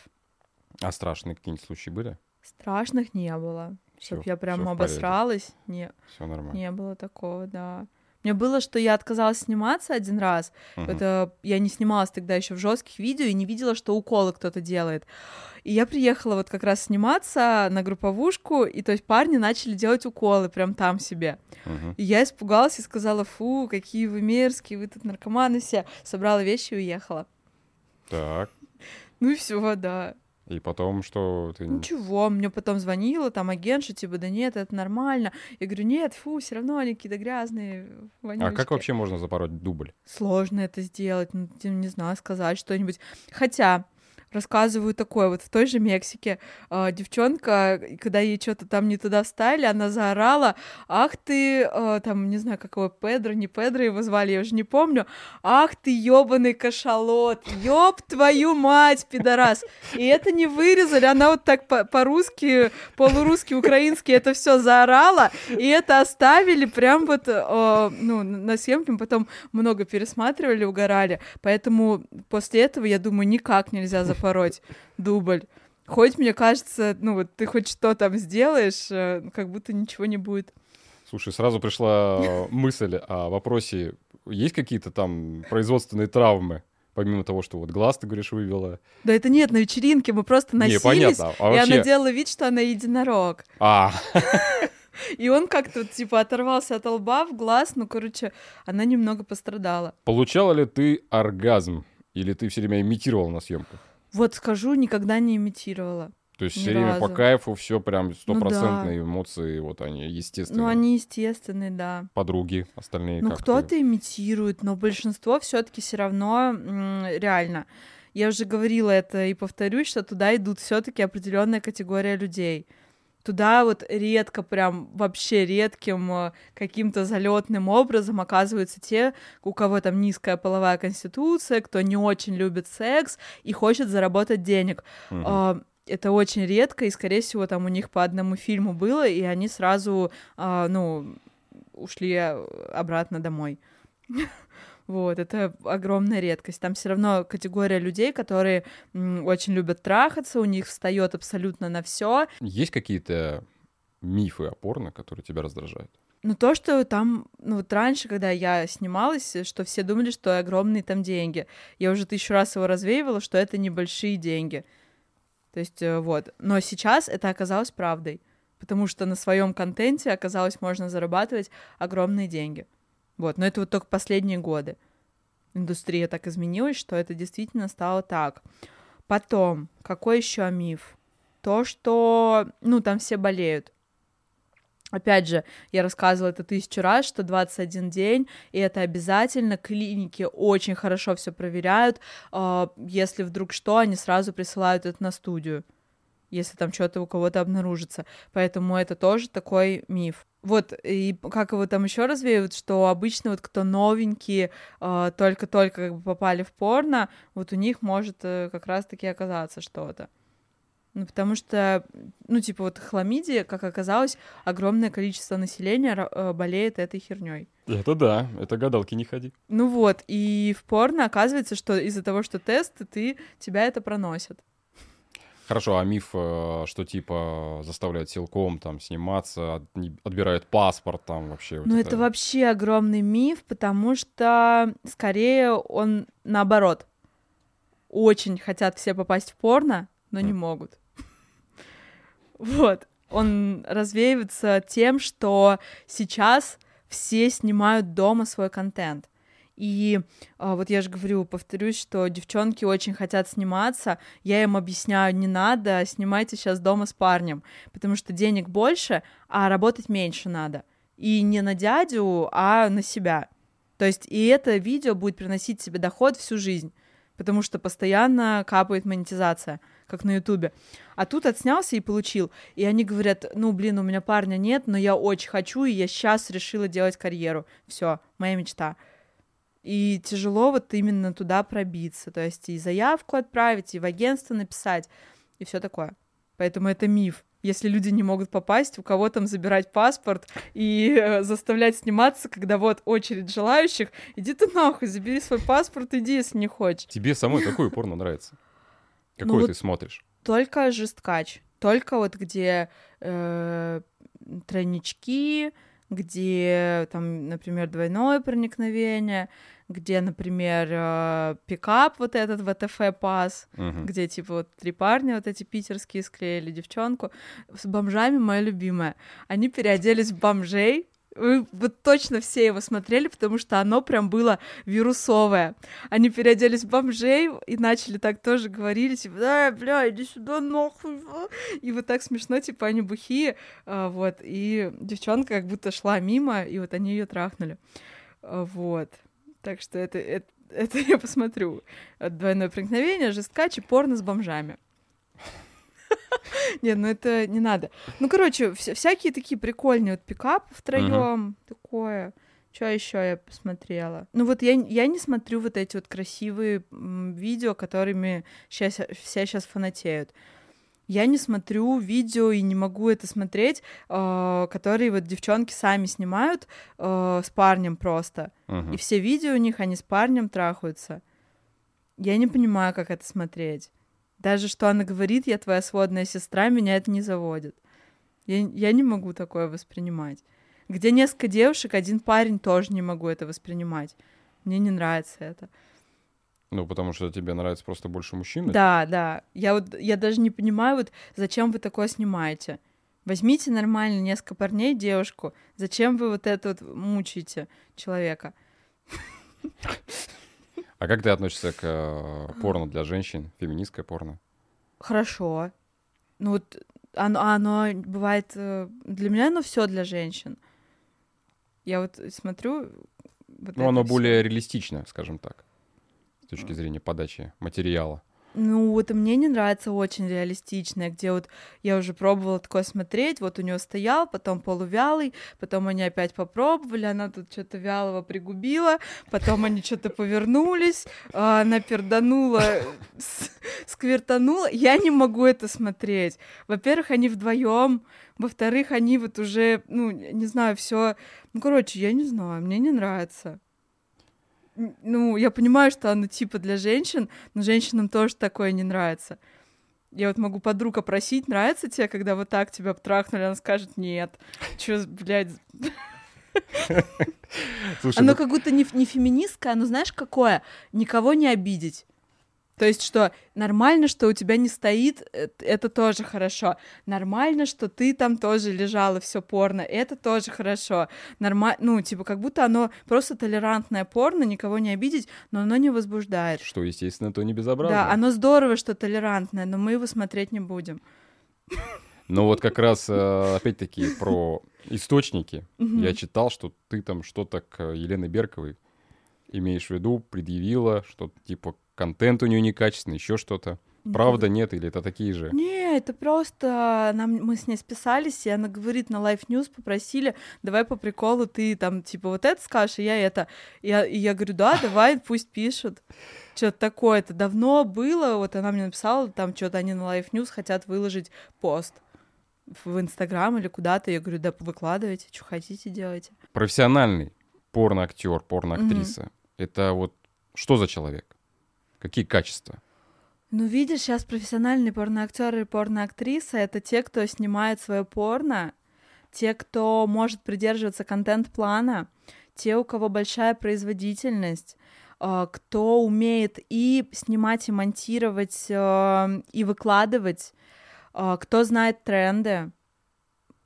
А страшные какие-нибудь случаи были? Страшных не было. Всё- Чтоб я прям всё обосралась. Не, Все нормально. не было такого, да. Мне было, что я отказалась сниматься один раз. Мгм. Это я не снималась тогда еще в жестких видео и не видела, что уколы кто-то делает. И я приехала вот как раз сниматься на групповушку, и то есть парни начали делать уколы прям там себе. Мгм. И я испугалась и сказала, фу, какие вы мерзкие, вы тут наркоманы все. Собрала вещи и уехала. Так. Ну и все, да. И потом, что ты... Ничего, мне потом звонила там агентша, типа, да нет, это нормально. Я говорю, нет, фу, все равно они какие-то грязные, А вонючки. как вообще можно запороть дубль? Сложно это сделать, ну, не знаю, сказать что-нибудь. Хотя, рассказываю такое, вот в той же Мексике. А, девчонка, когда ей что-то там не туда вставили, она заорала, ах ты, а, там, не знаю, как его, Педро, не Педро его звали, я уже не помню, ах ты ёбаный кашалот, ёб твою мать, пидорас. И это не вырезали, она вот так по- по-русски, полурусски, украински это все заорала, и это оставили прям вот, э, ну, на съемке, потом много пересматривали, угорали, поэтому после этого, я думаю, никак нельзя запороть дубль. Хоть, мне кажется, ну вот ты хоть что там сделаешь, э, как будто ничего не будет. Слушай, сразу пришла мысль о вопросе, есть какие-то там производственные травмы, помимо того, что вот глаз, ты говоришь, вывела? Да это нет, на вечеринке мы просто Не, носились, понятно. А и она вообще... делала вид, что она единорог. А, И он как-то, типа, оторвался от лба в глаз, ну, короче, она немного пострадала. получала ли ты оргазм? Или ты все время имитировал на съемках? Вот скажу, никогда не имитировала. То есть все время по разу. кайфу, все прям стопроцентные да. эмоции, вот они естественные. Ну, они естественные, да. Подруги остальные Ну, кто-то имитирует, но большинство все-таки все равно реально. Я уже говорила это и повторюсь, что туда идут все-таки определенная категория людей. Туда вот редко, прям вообще редким э, каким-то залетным образом оказываются те, у кого там низкая половая конституция, кто не очень любит секс и хочет заработать денег. А, это очень редко, и, скорее всего, там у них по одному фильму было, и они сразу, э, ну, ушли обратно домой. Вот, это огромная редкость. Там все равно категория людей, которые очень любят трахаться, у них встает абсолютно на все. Есть какие-то мифы о порно, которые тебя раздражают? Ну, то, что там, ну, вот раньше, когда я снималась, что все думали, что огромные там деньги. Я уже тысячу раз его развеивала, что это небольшие деньги. То есть, э, вот. Но сейчас это оказалось правдой, потому что на своем контенте оказалось можно зарабатывать огромные деньги. Вот, но это вот только последние годы. Индустрия так изменилась, что это действительно стало так. Потом, какой еще миф? То, что, ну, там все болеют. Опять же, я рассказывала это тысячу раз, что 21 день, и это обязательно. Клиники очень хорошо все проверяют. А, если вдруг что, они сразу присылают это на студию если там что-то у кого-то обнаружится. Поэтому это тоже такой миф. Вот, и как его там еще развеивают, что обычно вот кто новенькие, э, только-только как бы попали в порно, вот у них может э, как раз-таки оказаться что-то. Ну, потому что, ну, типа, вот хламидия, как оказалось, огромное количество населения э, болеет этой херней. Это да, это гадалки не ходи. Ну вот, и в порно оказывается, что из-за того, что тесты, ты, тебя это проносят. Хорошо, а миф, э, что типа заставляют силком там сниматься, отбирают паспорт там вообще? Вот ну это... это вообще огромный миф, потому что скорее он наоборот. Очень хотят все попасть в порно, но mm. не могут. Вот. Он развеивается тем, что сейчас все снимают дома свой контент. И а, вот я же говорю, повторюсь, что девчонки очень хотят сниматься. Я им объясняю, не надо, снимайте сейчас дома с парнем, потому что денег больше, а работать меньше надо. И не на дядю, а на себя. То есть и это видео будет приносить себе доход всю жизнь, потому что постоянно капает монетизация, как на Ютубе. А тут отснялся и получил. И они говорят, ну, блин, у меня парня нет, но я очень хочу, и я сейчас решила делать карьеру. Все, моя мечта. И тяжело вот именно туда пробиться, то есть и заявку отправить, и в агентство написать, и все такое. Поэтому это миф. Если люди не могут попасть, у кого там забирать паспорт и э, заставлять сниматься, когда вот очередь желающих, иди ты нахуй, забери свой паспорт, иди, если не хочешь. Тебе самой какой порно нравится? Какой ну, ты вот смотришь? Только жесткач. Только вот где э, тройнички, где там, например, двойное проникновение, где, например, э, пикап вот этот ВТФ пас, uh-huh. где типа вот три парня вот эти питерские склеили девчонку. С бомжами моя любимая. Они переоделись в бомжей, вы вот точно все его смотрели, потому что оно прям было вирусовое. Они переоделись в бомжей и начали так тоже говорили, типа, да, бля, иди сюда, нахуй. И вот так смешно, типа, они бухие, а, вот. И девчонка как будто шла мимо, и вот они ее трахнули. А, вот. Так что это, это, это я посмотрю. Двойное проникновение, жесткач и порно с бомжами. Нет, ну это не надо. Ну, короче, всякие такие прикольные вот пикапы втроем, такое. Что еще я посмотрела? Ну вот я, я не смотрю вот эти вот красивые видео, которыми сейчас, все сейчас фанатеют я не смотрю видео и не могу это смотреть, э, которые вот девчонки сами снимают э, с парнем просто. Uh-huh. И все видео у них, они с парнем трахаются. Я не понимаю, как это смотреть. Даже что она говорит, я твоя сводная сестра, меня это не заводит. Я, я не могу такое воспринимать. Где несколько девушек, один парень тоже не могу это воспринимать. Мне не нравится это. Ну, потому что тебе нравится просто больше мужчин? Да, да. Я вот, я даже не понимаю, вот зачем вы такое снимаете. Возьмите нормально несколько парней, девушку. Зачем вы вот это вот мучаете человека? А как ты относишься к э, порно для женщин, феминистское порно? Хорошо. Ну вот оно, оно бывает... Э, для меня оно все для женщин. Я вот смотрю... Вот ну, оно всё. более реалистично, скажем так точки зрения подачи материала. Ну, вот мне не нравится очень реалистичное, где вот я уже пробовала такое смотреть, вот у него стоял, потом полувялый, потом они опять попробовали, она тут что-то вялого пригубила, потом они что-то повернулись, а, она перданула, сквертанула. Я не могу это смотреть. Во-первых, они вдвоем, во-вторых, они вот уже, ну, не знаю, все. Ну, короче, я не знаю, мне не нравится ну, я понимаю, что оно типа для женщин, но женщинам тоже такое не нравится. Я вот могу подруга просить, нравится тебе, когда вот так тебя обтрахнули, она скажет нет. Чё, блядь... Слушай, оно ну... как будто не, не феминистское, оно знаешь какое? Никого не обидеть. То есть, что нормально, что у тебя не стоит, это тоже хорошо. Нормально, что ты там тоже лежала все порно, это тоже хорошо. Нормально, ну, типа, как будто оно просто толерантное порно, никого не обидеть, но оно не возбуждает. Что, естественно, то не безобразно. Да, оно здорово, что толерантное, но мы его смотреть не будем. Но вот как раз, э, опять-таки, про источники. Я читал, что ты там что-то к Елене Берковой имеешь в виду, предъявила, что типа контент у нее некачественный, еще что-то. Правда, нет, или это такие же? Не, это просто нам, мы с ней списались, и она говорит на Life News, попросили, давай по приколу ты там, типа, вот это скажешь, и я это. И я, и я говорю, да, давай, пусть пишут. Что-то такое, это давно было, вот она мне написала, там что-то они на Life News хотят выложить пост в Инстаграм или куда-то. Я говорю, да, выкладывайте, что хотите, делайте. Профессиональный порно-актер, порно-актриса. Mm-hmm. Это вот что за человек? Какие качества? Ну, видишь, сейчас профессиональные порноактеры и порноактрисы — это те, кто снимает свое порно, те, кто может придерживаться контент-плана, те, у кого большая производительность, э, кто умеет и снимать, и монтировать, э, и выкладывать, э, кто знает тренды.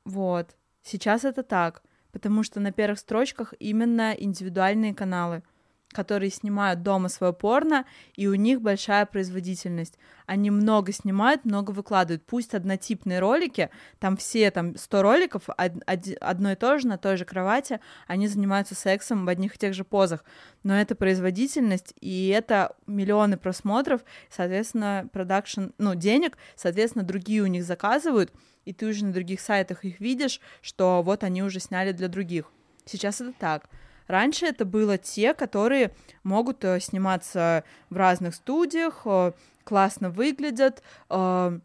Вот. Сейчас это так, потому что на первых строчках именно индивидуальные каналы — которые снимают дома свое порно, и у них большая производительность. Они много снимают, много выкладывают. Пусть однотипные ролики, там все, там 100 роликов, одно и то же, на той же кровати, они занимаются сексом в одних и тех же позах. Но это производительность, и это миллионы просмотров, соответственно, продакшн, ну, денег, соответственно, другие у них заказывают, и ты уже на других сайтах их видишь, что вот они уже сняли для других. Сейчас это так. Раньше это было те, которые могут э, сниматься в разных студиях, э, классно выглядят, э,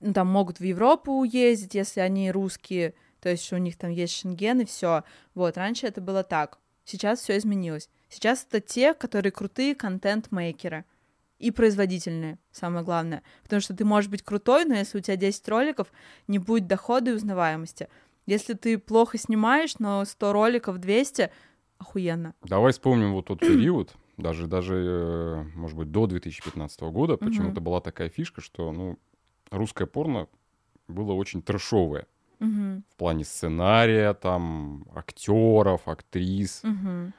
ну, там могут в Европу уездить, если они русские, то есть у них там есть шенген и все. Вот, раньше это было так. Сейчас все изменилось. Сейчас это те, которые крутые контент-мейкеры и производительные, самое главное. Потому что ты можешь быть крутой, но если у тебя 10 роликов, не будет дохода и узнаваемости. Если ты плохо снимаешь, но 100 роликов 200, охуенно. Давай вспомним вот тот период, даже, даже, э, может быть, до 2015 года. Почему-то была такая фишка, что, ну, русское порно было очень трэшовое. Угу. В плане сценария, там, актеров, актрис. Угу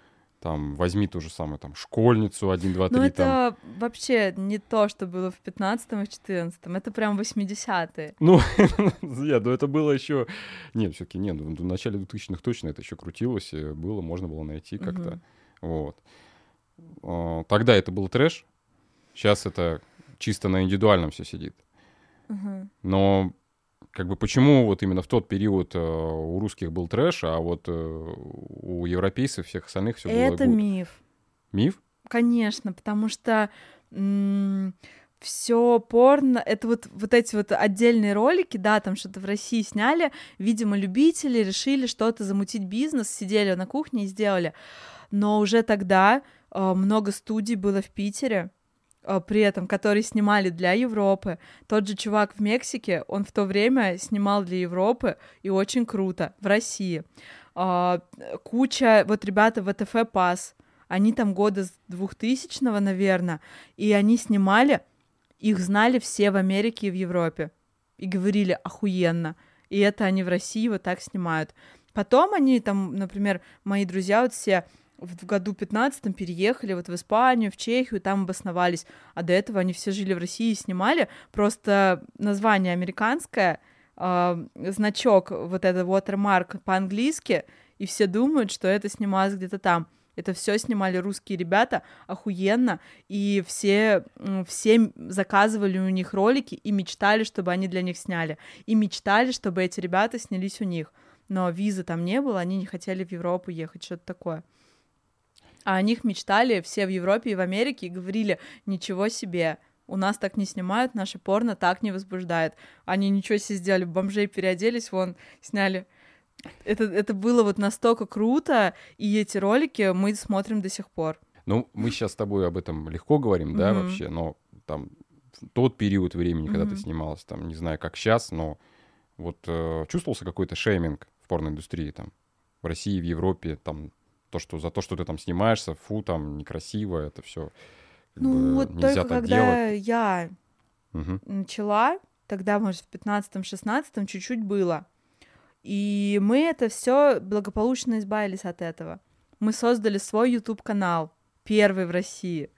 там, возьми ту же самую, там, школьницу 1, 2, 3. Ну, это там. вообще не то, что было в 15-м и в 14-м, это прям 80-е. Ну, я, ну это было еще... Нет, все таки нет, ну, в начале 2000-х точно это еще крутилось, и было, можно было найти как-то, вот. А, тогда это был трэш, сейчас это чисто на индивидуальном все сидит. Но как бы почему вот именно в тот период э, у русских был трэш, а вот э, у европейцев всех остальных все было Это good. миф. Миф? Конечно, потому что все порно, это вот, вот эти вот отдельные ролики, да, там что-то в России сняли, видимо, любители решили что-то замутить бизнес, сидели на кухне и сделали. Но уже тогда э, много студий было в Питере, при этом, которые снимали для Европы. Тот же чувак в Мексике, он в то время снимал для Европы, и очень круто, в России. А, куча, вот ребята ВТФ Пас, они там года с 2000 наверное, и они снимали, их знали все в Америке и в Европе, и говорили охуенно, и это они в России вот так снимают. Потом они там, например, мои друзья вот все в году 15 переехали вот в Испанию, в Чехию, там обосновались, а до этого они все жили в России и снимали, просто название американское, э, значок, вот этот watermark по-английски, и все думают, что это снималось где-то там. Это все снимали русские ребята охуенно, и все, все заказывали у них ролики и мечтали, чтобы они для них сняли. И мечтали, чтобы эти ребята снялись у них. Но визы там не было, они не хотели в Европу ехать, что-то такое. А о них мечтали все в Европе и в Америке и говорили, ничего себе, у нас так не снимают, наше порно так не возбуждает. Они ничего себе сделали, бомжей переоделись, вон, сняли это, это было вот настолько круто, и эти ролики мы смотрим до сих пор. Ну, мы сейчас с тобой об этом легко говорим, да, mm-hmm. вообще, но там тот период времени, когда mm-hmm. ты снималась, там, не знаю, как сейчас, но вот э, чувствовался какой-то шейминг в порноиндустрии, там, в России, в Европе, там, то, что за то, что ты там снимаешься, фу, там, некрасиво, это все. Ну, вот только когда делать. я угу. начала, тогда, может, в 15-16 чуть-чуть было. И мы это все благополучно избавились от этого. Мы создали свой YouTube канал, первый в России.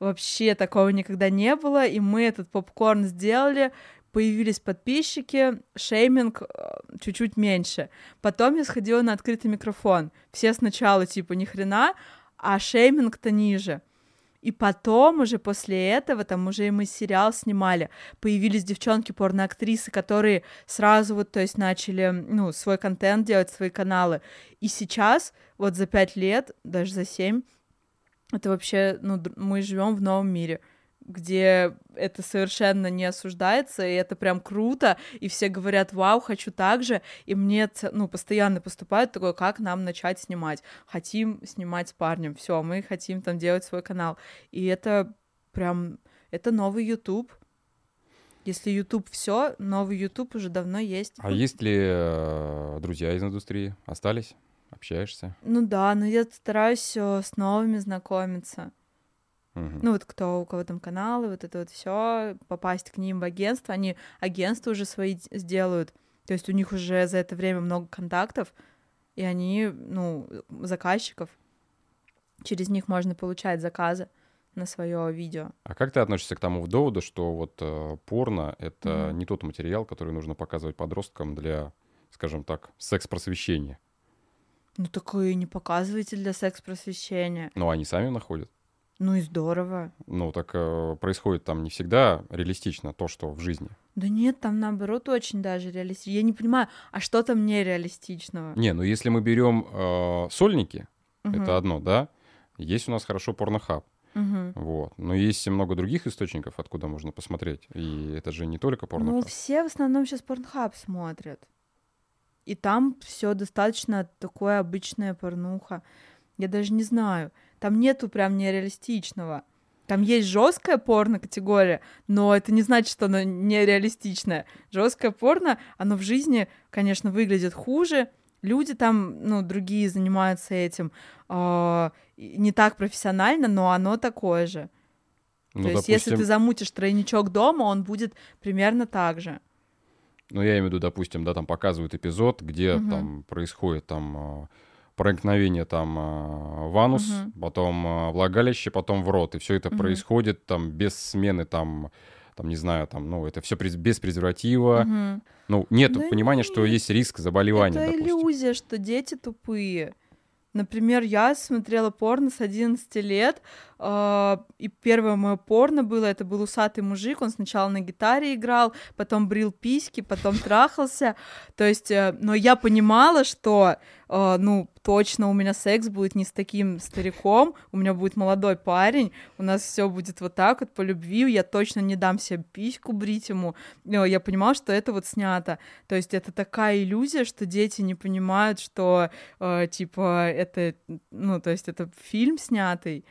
Вообще такого никогда не было, и мы этот попкорн сделали, появились подписчики, шейминг э, чуть-чуть меньше. Потом я сходила на открытый микрофон. Все сначала типа ни хрена, а шейминг-то ниже. И потом уже после этого, там уже и мы сериал снимали, появились девчонки-порноактрисы, которые сразу вот, то есть начали, ну, свой контент делать, свои каналы. И сейчас, вот за пять лет, даже за семь, это вообще, ну, мы живем в новом мире где это совершенно не осуждается, и это прям круто, и все говорят, вау, хочу так же, и мне, ну, постоянно поступает такое, как нам начать снимать, хотим снимать с парнем, все, мы хотим там делать свой канал, и это прям, это новый YouTube, если YouTube все, новый YouTube уже давно есть. А есть ли э, друзья из индустрии? Остались? Общаешься? Ну да, но я стараюсь э, с новыми знакомиться. Угу. Ну, вот кто, у кого там каналы, вот это вот все, попасть к ним в агентство, они агентство уже свои сделают. То есть у них уже за это время много контактов, и они, ну, заказчиков, через них можно получать заказы на свое видео. А как ты относишься к тому доводу, что вот э, порно это mm не тот материал, который нужно показывать подросткам для, скажем так, секс-просвещения? Ну, такое не показывайте для секс-просвещения. Ну, они сами находят. Ну и здорово. Ну, так э, происходит там не всегда реалистично то, что в жизни. Да нет, там наоборот очень даже реалистично. Я не понимаю, а что там нереалистичного? Не, ну если мы берем э, сольники, угу. это одно, да? Есть у нас хорошо порнохаб. Угу. Вот. Но есть и много других источников, откуда можно посмотреть. И это же не только порнохаб. Ну, все в основном сейчас порнхаб смотрят. И там все достаточно такое обычная порнуха. Я даже не знаю. Там нету прям нереалистичного. Там есть жесткая порно категория, но это не значит, что она нереалистичная. Жесткое порно, оно в жизни, конечно, выглядит хуже. Люди там, ну, другие занимаются этим э, не так профессионально, но оно такое же. Ну, То есть, допустим... если ты замутишь тройничок дома, он будет примерно так же. Ну, я имею в виду, допустим, да, там показывают эпизод, где угу. там происходит там а, проникновение там а, в анус, угу. потом а, влагалище, потом в рот. И все это угу. происходит там без смены там там, не знаю, там, ну, это все без презерватива. Угу. Ну, нет да понимания, нет. что есть риск заболевания. Это допустим. иллюзия, что дети тупые. Например, я смотрела порно с 11 лет, э, и первое мое порно было, это был усатый мужик, он сначала на гитаре играл, потом брил письки, потом трахался, то есть, э, но я понимала, что, э, ну, точно у меня секс будет не с таким стариком, у меня будет молодой парень, у нас все будет вот так вот по любви, я точно не дам себе письку брить ему. Но я понимала, что это вот снято. То есть это такая иллюзия, что дети не понимают, что э, типа это, ну, то есть это фильм снятый.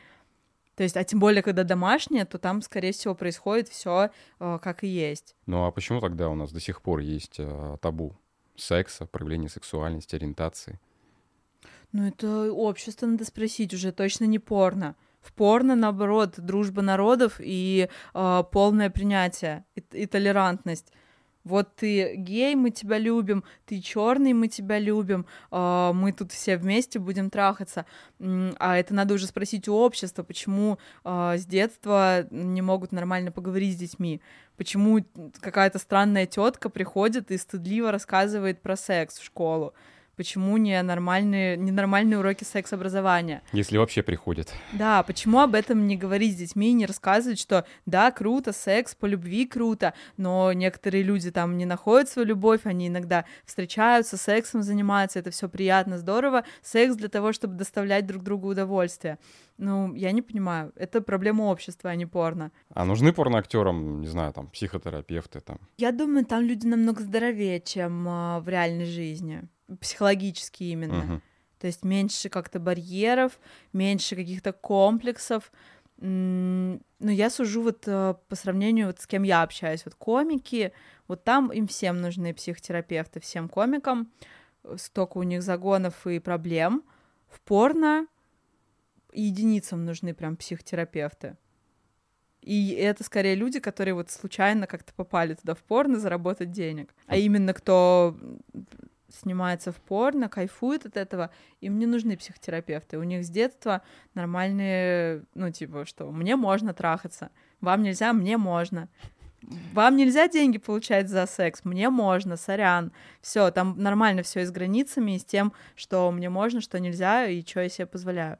То есть, а тем более, когда домашнее, то там, скорее всего, происходит все э, как и есть. Ну а почему тогда у нас до сих пор есть э, табу секса, проявления сексуальности, ориентации? Ну, это общество надо спросить уже, точно не порно. В порно, наоборот, дружба народов и э, полное принятие и, и толерантность. Вот ты гей, мы тебя любим, ты черный, мы тебя любим, э, мы тут все вместе будем трахаться. А это надо уже спросить у общества, почему э, с детства не могут нормально поговорить с детьми, почему какая-то странная тетка приходит и стыдливо рассказывает про секс в школу Почему не нормальные, ненормальные уроки секс-образования? Если вообще приходят. Да, почему об этом не говорить с детьми и не рассказывать, что да, круто, секс по любви круто, но некоторые люди там не находят свою любовь, они иногда встречаются, сексом занимаются, это все приятно, здорово. Секс для того, чтобы доставлять друг другу удовольствие. Ну, я не понимаю, это проблема общества, а не порно. А нужны порноактерам, не знаю, там, психотерапевты там? Я думаю, там люди намного здоровее, чем э, в реальной жизни психологически именно. Угу. То есть меньше как-то барьеров, меньше каких-то комплексов. Но я сужу вот э, по сравнению вот с кем я общаюсь. Вот комики, вот там им всем нужны психотерапевты, всем комикам. Столько у них загонов и проблем. В порно единицам нужны прям психотерапевты. И это скорее люди, которые вот случайно как-то попали туда в порно заработать денег. А именно кто снимается в порно, кайфует от этого, им не нужны психотерапевты. У них с детства нормальные, ну, типа, что мне можно трахаться, вам нельзя, мне можно. Вам нельзя деньги получать за секс, мне можно, сорян. Все, там нормально все и с границами, и с тем, что мне можно, что нельзя, и что я себе позволяю.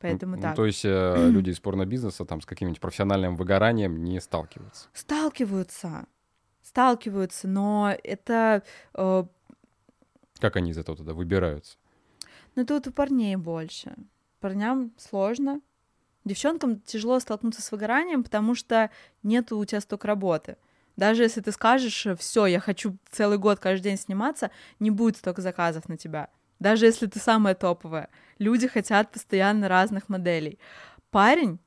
Поэтому ну, так. То есть э, люди из порно-бизнеса там с каким-нибудь профессиональным выгоранием не сталкиваются? Сталкиваются. Сталкиваются, но это э, как они из этого тогда выбираются? Ну, тут у парней больше. Парням сложно. Девчонкам тяжело столкнуться с выгоранием, потому что нет у тебя столько работы. Даже если ты скажешь, все, я хочу целый год каждый день сниматься, не будет столько заказов на тебя. Даже если ты самая топовая. Люди хотят постоянно разных моделей. Парень,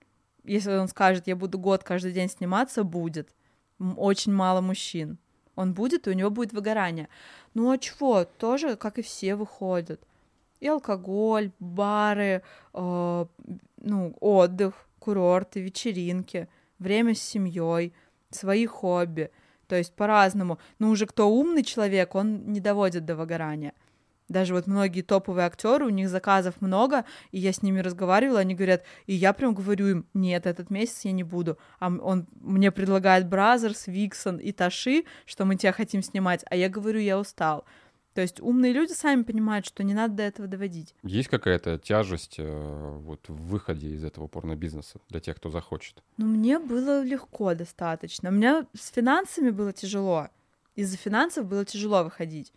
если он скажет, я буду год каждый день сниматься, будет. Очень мало мужчин он будет, и у него будет выгорание. Ну а чего? Тоже, как и все, выходят. И алкоголь, бары, э, ну, отдых, курорты, вечеринки, время с семьей, свои хобби. То есть по-разному. Но уже кто умный человек, он не доводит до выгорания. Даже вот многие топовые актеры, у них заказов много, и я с ними разговаривала, они говорят, и я прям говорю им, нет, этот месяц я не буду. А он мне предлагает Brazzers, Vixen и Tushy, что мы тебя хотим снимать, а я говорю, я устал. То есть умные люди сами понимают, что не надо до этого доводить. Есть какая-то тяжесть э, вот в выходе из этого порно-бизнеса для тех, кто захочет? Ну, мне было легко достаточно. У меня с финансами было тяжело. Из-за финансов было тяжело выходить.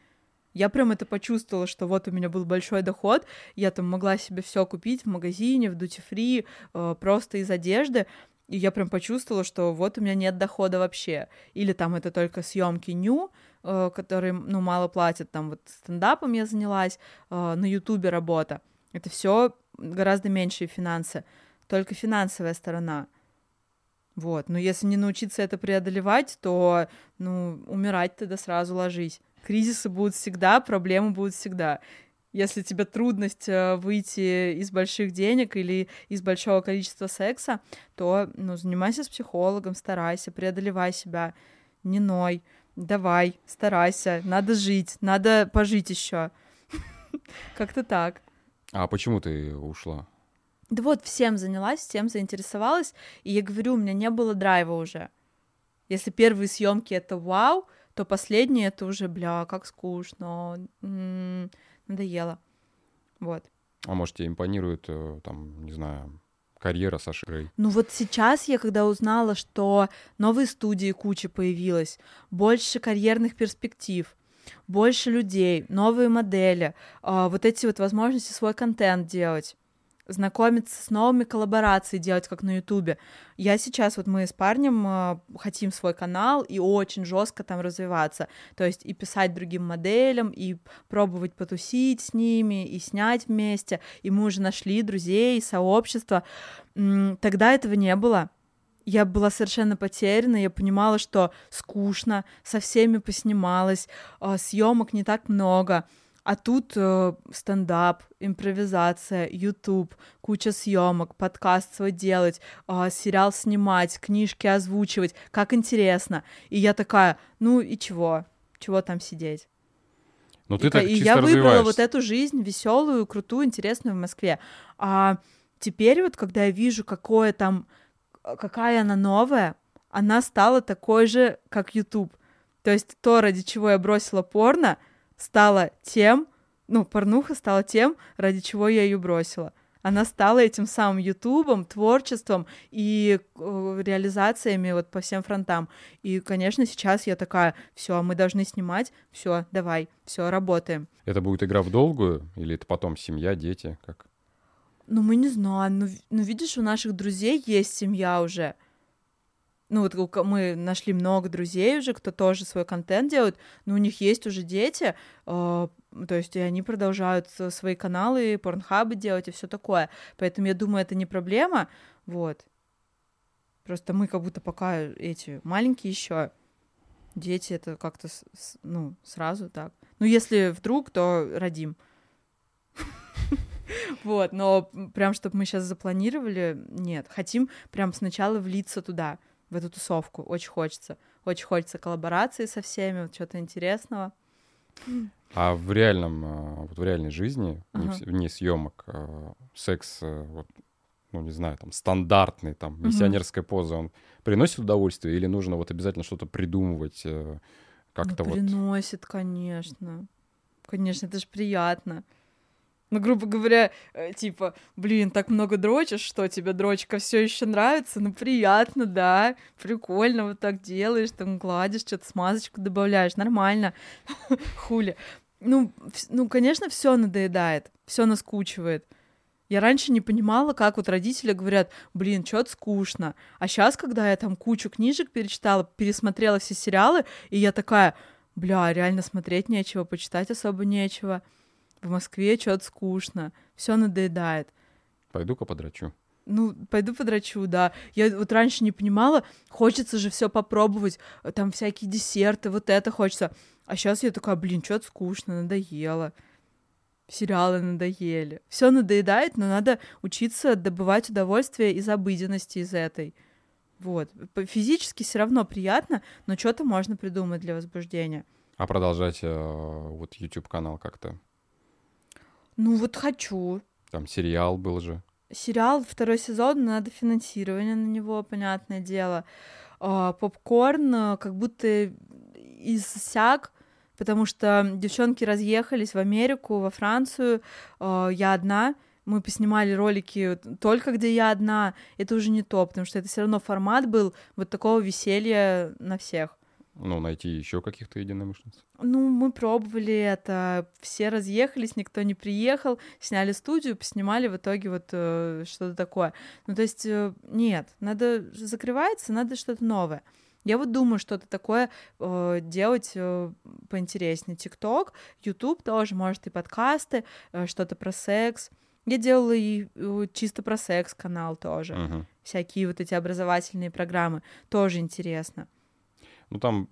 Я прям это почувствовала, что вот у меня был большой доход, я там могла себе все купить в магазине, в дути фри, э, просто из одежды, и я прям почувствовала, что вот у меня нет дохода вообще. Или там это только съемки ню, э, которые, ну, мало платят, там вот стендапом я занялась, э, на ютубе работа. Это все гораздо меньшие финансы, только финансовая сторона. Вот, но если не научиться это преодолевать, то, ну, умирать тогда сразу ложись. Кризисы будут всегда, проблемы будут всегда. Если тебе трудность э, выйти из больших денег или из большого количества секса, то ну, занимайся с психологом, старайся, преодолевай себя, не ной, давай, старайся, надо жить, надо пожить еще. Как-то так. А почему ты ушла? Да вот, всем занялась, всем заинтересовалась, и я говорю, у меня не было драйва уже. Если первые съемки это вау, то последнее это уже, бля, как скучно, м-м, надоело. Вот. А может, тебе импонирует, э, там, не знаю, карьера Саши Грей? Ну вот сейчас я, когда узнала, что новые студии куча появилась, больше карьерных перспектив, больше людей, новые модели, э, вот эти вот возможности свой контент делать, знакомиться с новыми коллаборациями, делать как на Ютубе. Я сейчас, вот мы с парнем э, хотим свой канал и очень жестко там развиваться. То есть и писать другим моделям, и пробовать потусить с ними, и снять вместе. И мы уже нашли друзей, сообщество. Тогда этого не было. Я была совершенно потеряна, я понимала, что скучно, со всеми поснималась, э, съемок не так много. А тут э, стендап, импровизация, YouTube, куча съемок, подкаст свой делать, э, сериал снимать, книжки озвучивать, как интересно. И я такая, ну и чего? Чего там сидеть? Ну ты и, так и я выбрала вот эту жизнь веселую, крутую, интересную в Москве. А теперь вот, когда я вижу, какое там, какая она новая, она стала такой же, как YouTube. То есть то, ради чего я бросила порно — стало тем, ну, порнуха стала тем, ради чего я ее бросила. Она стала этим самым ютубом, творчеством и э, реализациями вот по всем фронтам. И, конечно, сейчас я такая, все, мы должны снимать, все, давай, все, работаем. Это будет игра в долгую или это потом семья, дети, как? Ну, мы не знаем. Ну, ну видишь, у наших друзей есть семья уже. Ну, вот мы нашли много друзей уже, кто тоже свой контент делает, но у них есть уже дети, э, то есть и они продолжают свои каналы, порнхабы делать и все такое. Поэтому я думаю, это не проблема. Вот. Просто мы как будто пока эти маленькие еще. Дети это как-то, ну, сразу так. Ну, если вдруг, то родим. Вот, но прям, чтобы мы сейчас запланировали, нет. Хотим прям сначала влиться туда, в эту тусовку. Очень хочется. Очень хочется коллаборации со всеми, вот что-то интересного. А в реальном, а, вот в реальной жизни, ага. вне съемок, а, секс, э, вот, ну не знаю, там стандартный, там миссионерская угу. поза, он приносит удовольствие или нужно вот обязательно что-то придумывать э, как-то ну, вот? Приносит, конечно, конечно, это же приятно. Ну, грубо говоря, э, типа, блин, так много дрочишь, что тебе дрочка все еще нравится? Ну, приятно, да, прикольно, вот так делаешь, там гладишь, что-то смазочку добавляешь, нормально, хули. Ну, ну, конечно, все надоедает, все наскучивает. Я раньше не понимала, как вот родители говорят, блин, что-то скучно. А сейчас, когда я там кучу книжек перечитала, пересмотрела все сериалы, и я такая, бля, реально смотреть нечего, почитать особо нечего в Москве что-то скучно, все надоедает. Пойду-ка подрачу. Ну, пойду подрачу, да. Я вот раньше не понимала, хочется же все попробовать, там всякие десерты, вот это хочется. А сейчас я такая, блин, что-то скучно, надоело. Сериалы надоели. Все надоедает, но надо учиться добывать удовольствие из обыденности из этой. Вот. Физически все равно приятно, но что-то можно придумать для возбуждения. А продолжать э, вот YouTube канал как-то ну вот хочу. Там сериал был же. Сериал, второй сезон, надо финансирование на него, понятное дело. А, попкорн э, как будто иссяк, потому что девчонки разъехались в Америку, во Францию, а, я одна, мы поснимали ролики только где я одна, это уже не то, потому что это все равно формат был вот такого веселья на всех. Ну, найти еще каких-то единомышленцев. Ну, мы пробовали это, все разъехались, никто не приехал, сняли студию, поснимали в итоге вот э, что-то такое. Ну, то есть, э, нет, надо закрывается, надо что-то новое. Я вот думаю, что-то такое э, делать э, поинтереснее. ТикТок, Ютуб тоже, может, и подкасты, э, что-то про секс. Я делала и э, чисто про секс канал тоже. Uh-huh. Всякие вот эти образовательные программы. Тоже интересно. Ну, там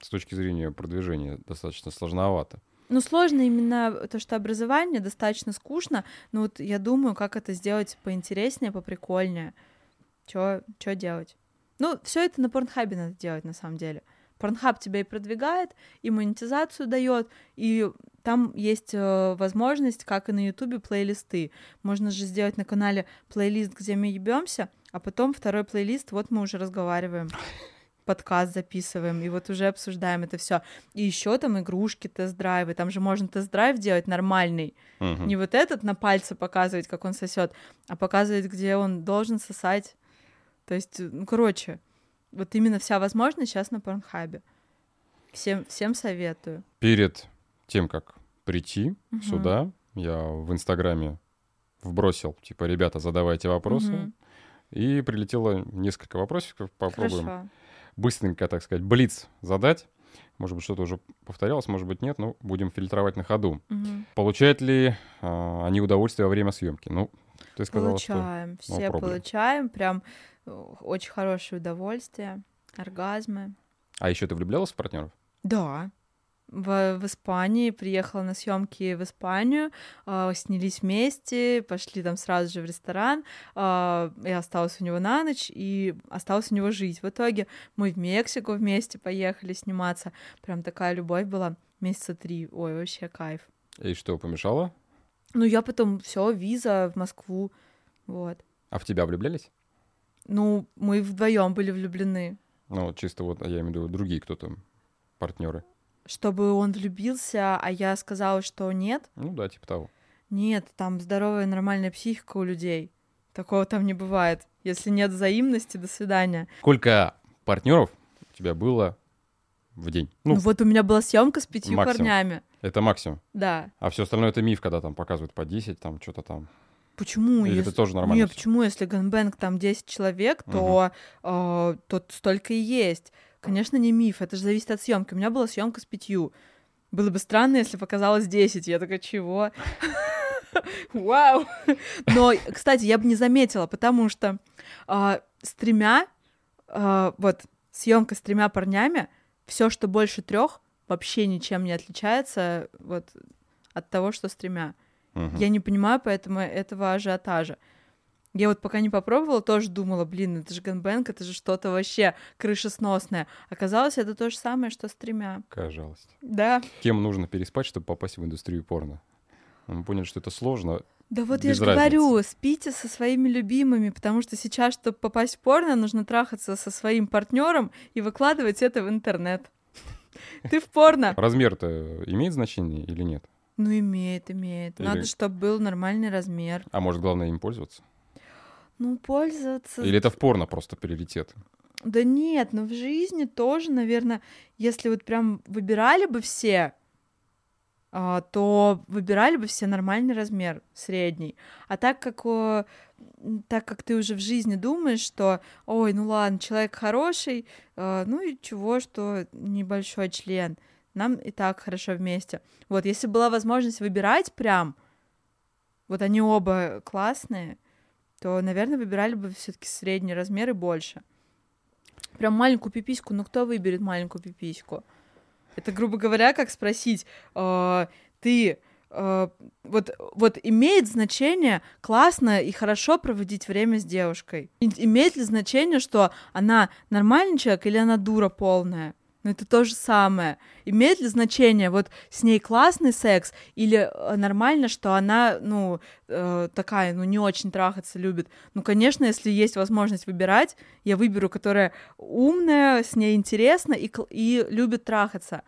с точки зрения продвижения достаточно сложновато. Ну, сложно именно то, что образование достаточно скучно, но вот я думаю, как это сделать поинтереснее, поприкольнее. Что делать? Ну, все это на Порнхабе надо делать, на самом деле. Порнхаб тебя и продвигает, и монетизацию дает, и там есть э, возможность, как и на Ютубе, плейлисты. Можно же сделать на канале плейлист, где мы ебемся, а потом второй плейлист, вот мы уже разговариваем подкаст записываем, и вот уже обсуждаем это все. И еще там игрушки, тест-драйвы. Там же можно тест-драйв делать нормальный. Uh-huh. Не вот этот на пальце показывать, как он сосет, а показывать, где он должен сосать. То есть, ну, короче, вот именно вся возможность сейчас на Порнхабе. Всем, всем советую. Перед тем, как прийти uh-huh. сюда, я в Инстаграме вбросил, типа, ребята, задавайте вопросы. Uh-huh. И прилетело несколько вопросиков, попробуем. Хорошо быстренько, так сказать, блиц задать. Может быть, что-то уже повторялось, может быть, нет, но будем фильтровать на ходу. Угу. Получают ли а, они удовольствие во время съемки? Ну, ты сказала, получаем, что... все получаем, прям э, очень хорошее удовольствие, оргазмы. А еще ты влюблялась в партнеров? Да в, в Испании, приехала на съемки в Испанию, э, снялись вместе, пошли там сразу же в ресторан, э, я осталась у него на ночь и осталась у него жить. В итоге мы в Мексику вместе поехали сниматься, прям такая любовь была месяца три, ой, вообще кайф. И что, помешало? Ну, я потом все, виза в Москву, вот. А в тебя влюблялись? Ну, мы вдвоем были влюблены. Ну, чисто вот, я имею в виду, другие кто-то партнеры. Чтобы он влюбился, а я сказала, что нет. Ну да, типа того. Нет, там здоровая нормальная психика у людей. Такого там не бывает. Если нет взаимности, до свидания. Сколько партнеров у тебя было в день? Ну, вот у меня была съемка с пятью максимум. парнями. Это максимум. Да. А все остальное это миф, когда там показывают по 10, там что-то там. Почему? Или если... это тоже нормально? Нет, почему? Если ганбэнг там 10 человек, то, э, то столько и есть. Конечно, не миф, это же зависит от съемки. У меня была съемка с пятью. Было бы странно, если показалось 10. Я такая, чего? Вау! Но, кстати, я бы не заметила, потому что э, с тремя, э, вот, съемка с тремя парнями, все, что больше трех, вообще ничем не отличается вот от того, что с тремя. Мгм. Я не понимаю поэтому этого ажиотажа. Я вот пока не попробовала, тоже думала, блин, это же ганбэнг, это же что-то вообще крышесносное. Оказалось, это то же самое, что с тремя. Какая жалость. Да. Кем нужно переспать, чтобы попасть в индустрию порно? Мы поняли, что это сложно. Да вот я же разницы. говорю, спите со своими любимыми, потому что сейчас, чтобы попасть в порно, нужно трахаться со своим партнером и выкладывать это в интернет. Ты в порно. Размер-то имеет значение или нет? Ну, имеет, имеет. Или- Надо, чтобы был нормальный размер. А может, главное им пользоваться? Ну, пользоваться... Или это в порно просто приоритет? Да нет, но в жизни тоже, наверное, если вот прям выбирали бы все, а, то выбирали бы все нормальный размер, средний. А так как, м, так как ты уже в жизни думаешь, что, ой, ну ладно, человек хороший, а, ну и чего, что небольшой член, нам и так хорошо вместе. Вот, если была возможность выбирать прям, вот они оба классные, то, наверное, выбирали бы все-таки средний размер и больше. Прям маленькую пипиську, ну кто выберет маленькую пипиську? Это, грубо говоря, как спросить, э, ты э, вот, вот имеет значение классно и хорошо проводить время с девушкой? И- Имеет ли значение, что она нормальный человек или она дура полная? Ну, это то же самое. Имеет ли значение, вот с ней классный секс или э, нормально, что она, ну, э, такая, ну, не очень трахаться любит? Ну, конечно, если есть возможность выбирать, я выберу, которая умная, с ней интересно и, и любит трахаться.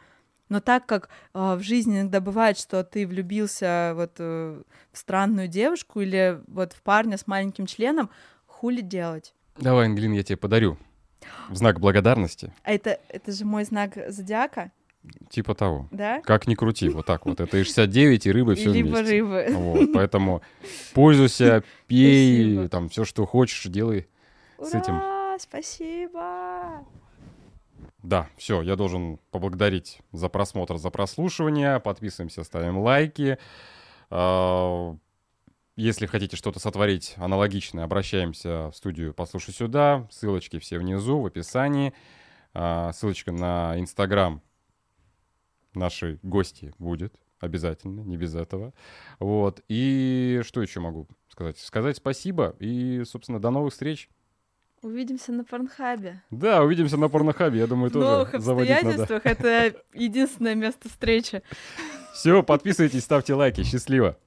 Но так как э, в жизни иногда бывает, что ты влюбился вот э, в странную девушку или вот в парня с маленьким членом, хули делать? Давай, Ангелин, я тебе подарю. В знак благодарности. А это, это же мой знак зодиака, Типа того. да? Как ни крути, вот так вот. Это и 69, и рыбы, все либо вместе. рыбы. Вот, поэтому пользуйся, пей, Спасибо. там все, что хочешь, делай. с этим. Ура, спасибо! Да, все, я должен поблагодарить за просмотр, за прослушивание. Подписываемся, ставим лайки. Если хотите что-то сотворить аналогичное, обращаемся в студию «Послушай сюда». Ссылочки все внизу, в описании. А, Ссылочка на Инстаграм нашей гости будет обязательно, не без этого. Вот. И что еще могу сказать? Сказать спасибо и, собственно, до новых встреч. Увидимся на Порнхабе. Да, увидимся на порнохабе. Я думаю, В новых тоже заводить надо. обстоятельствах это единственное место встречи. Все, подписывайтесь, ставьте лайки. Счастливо.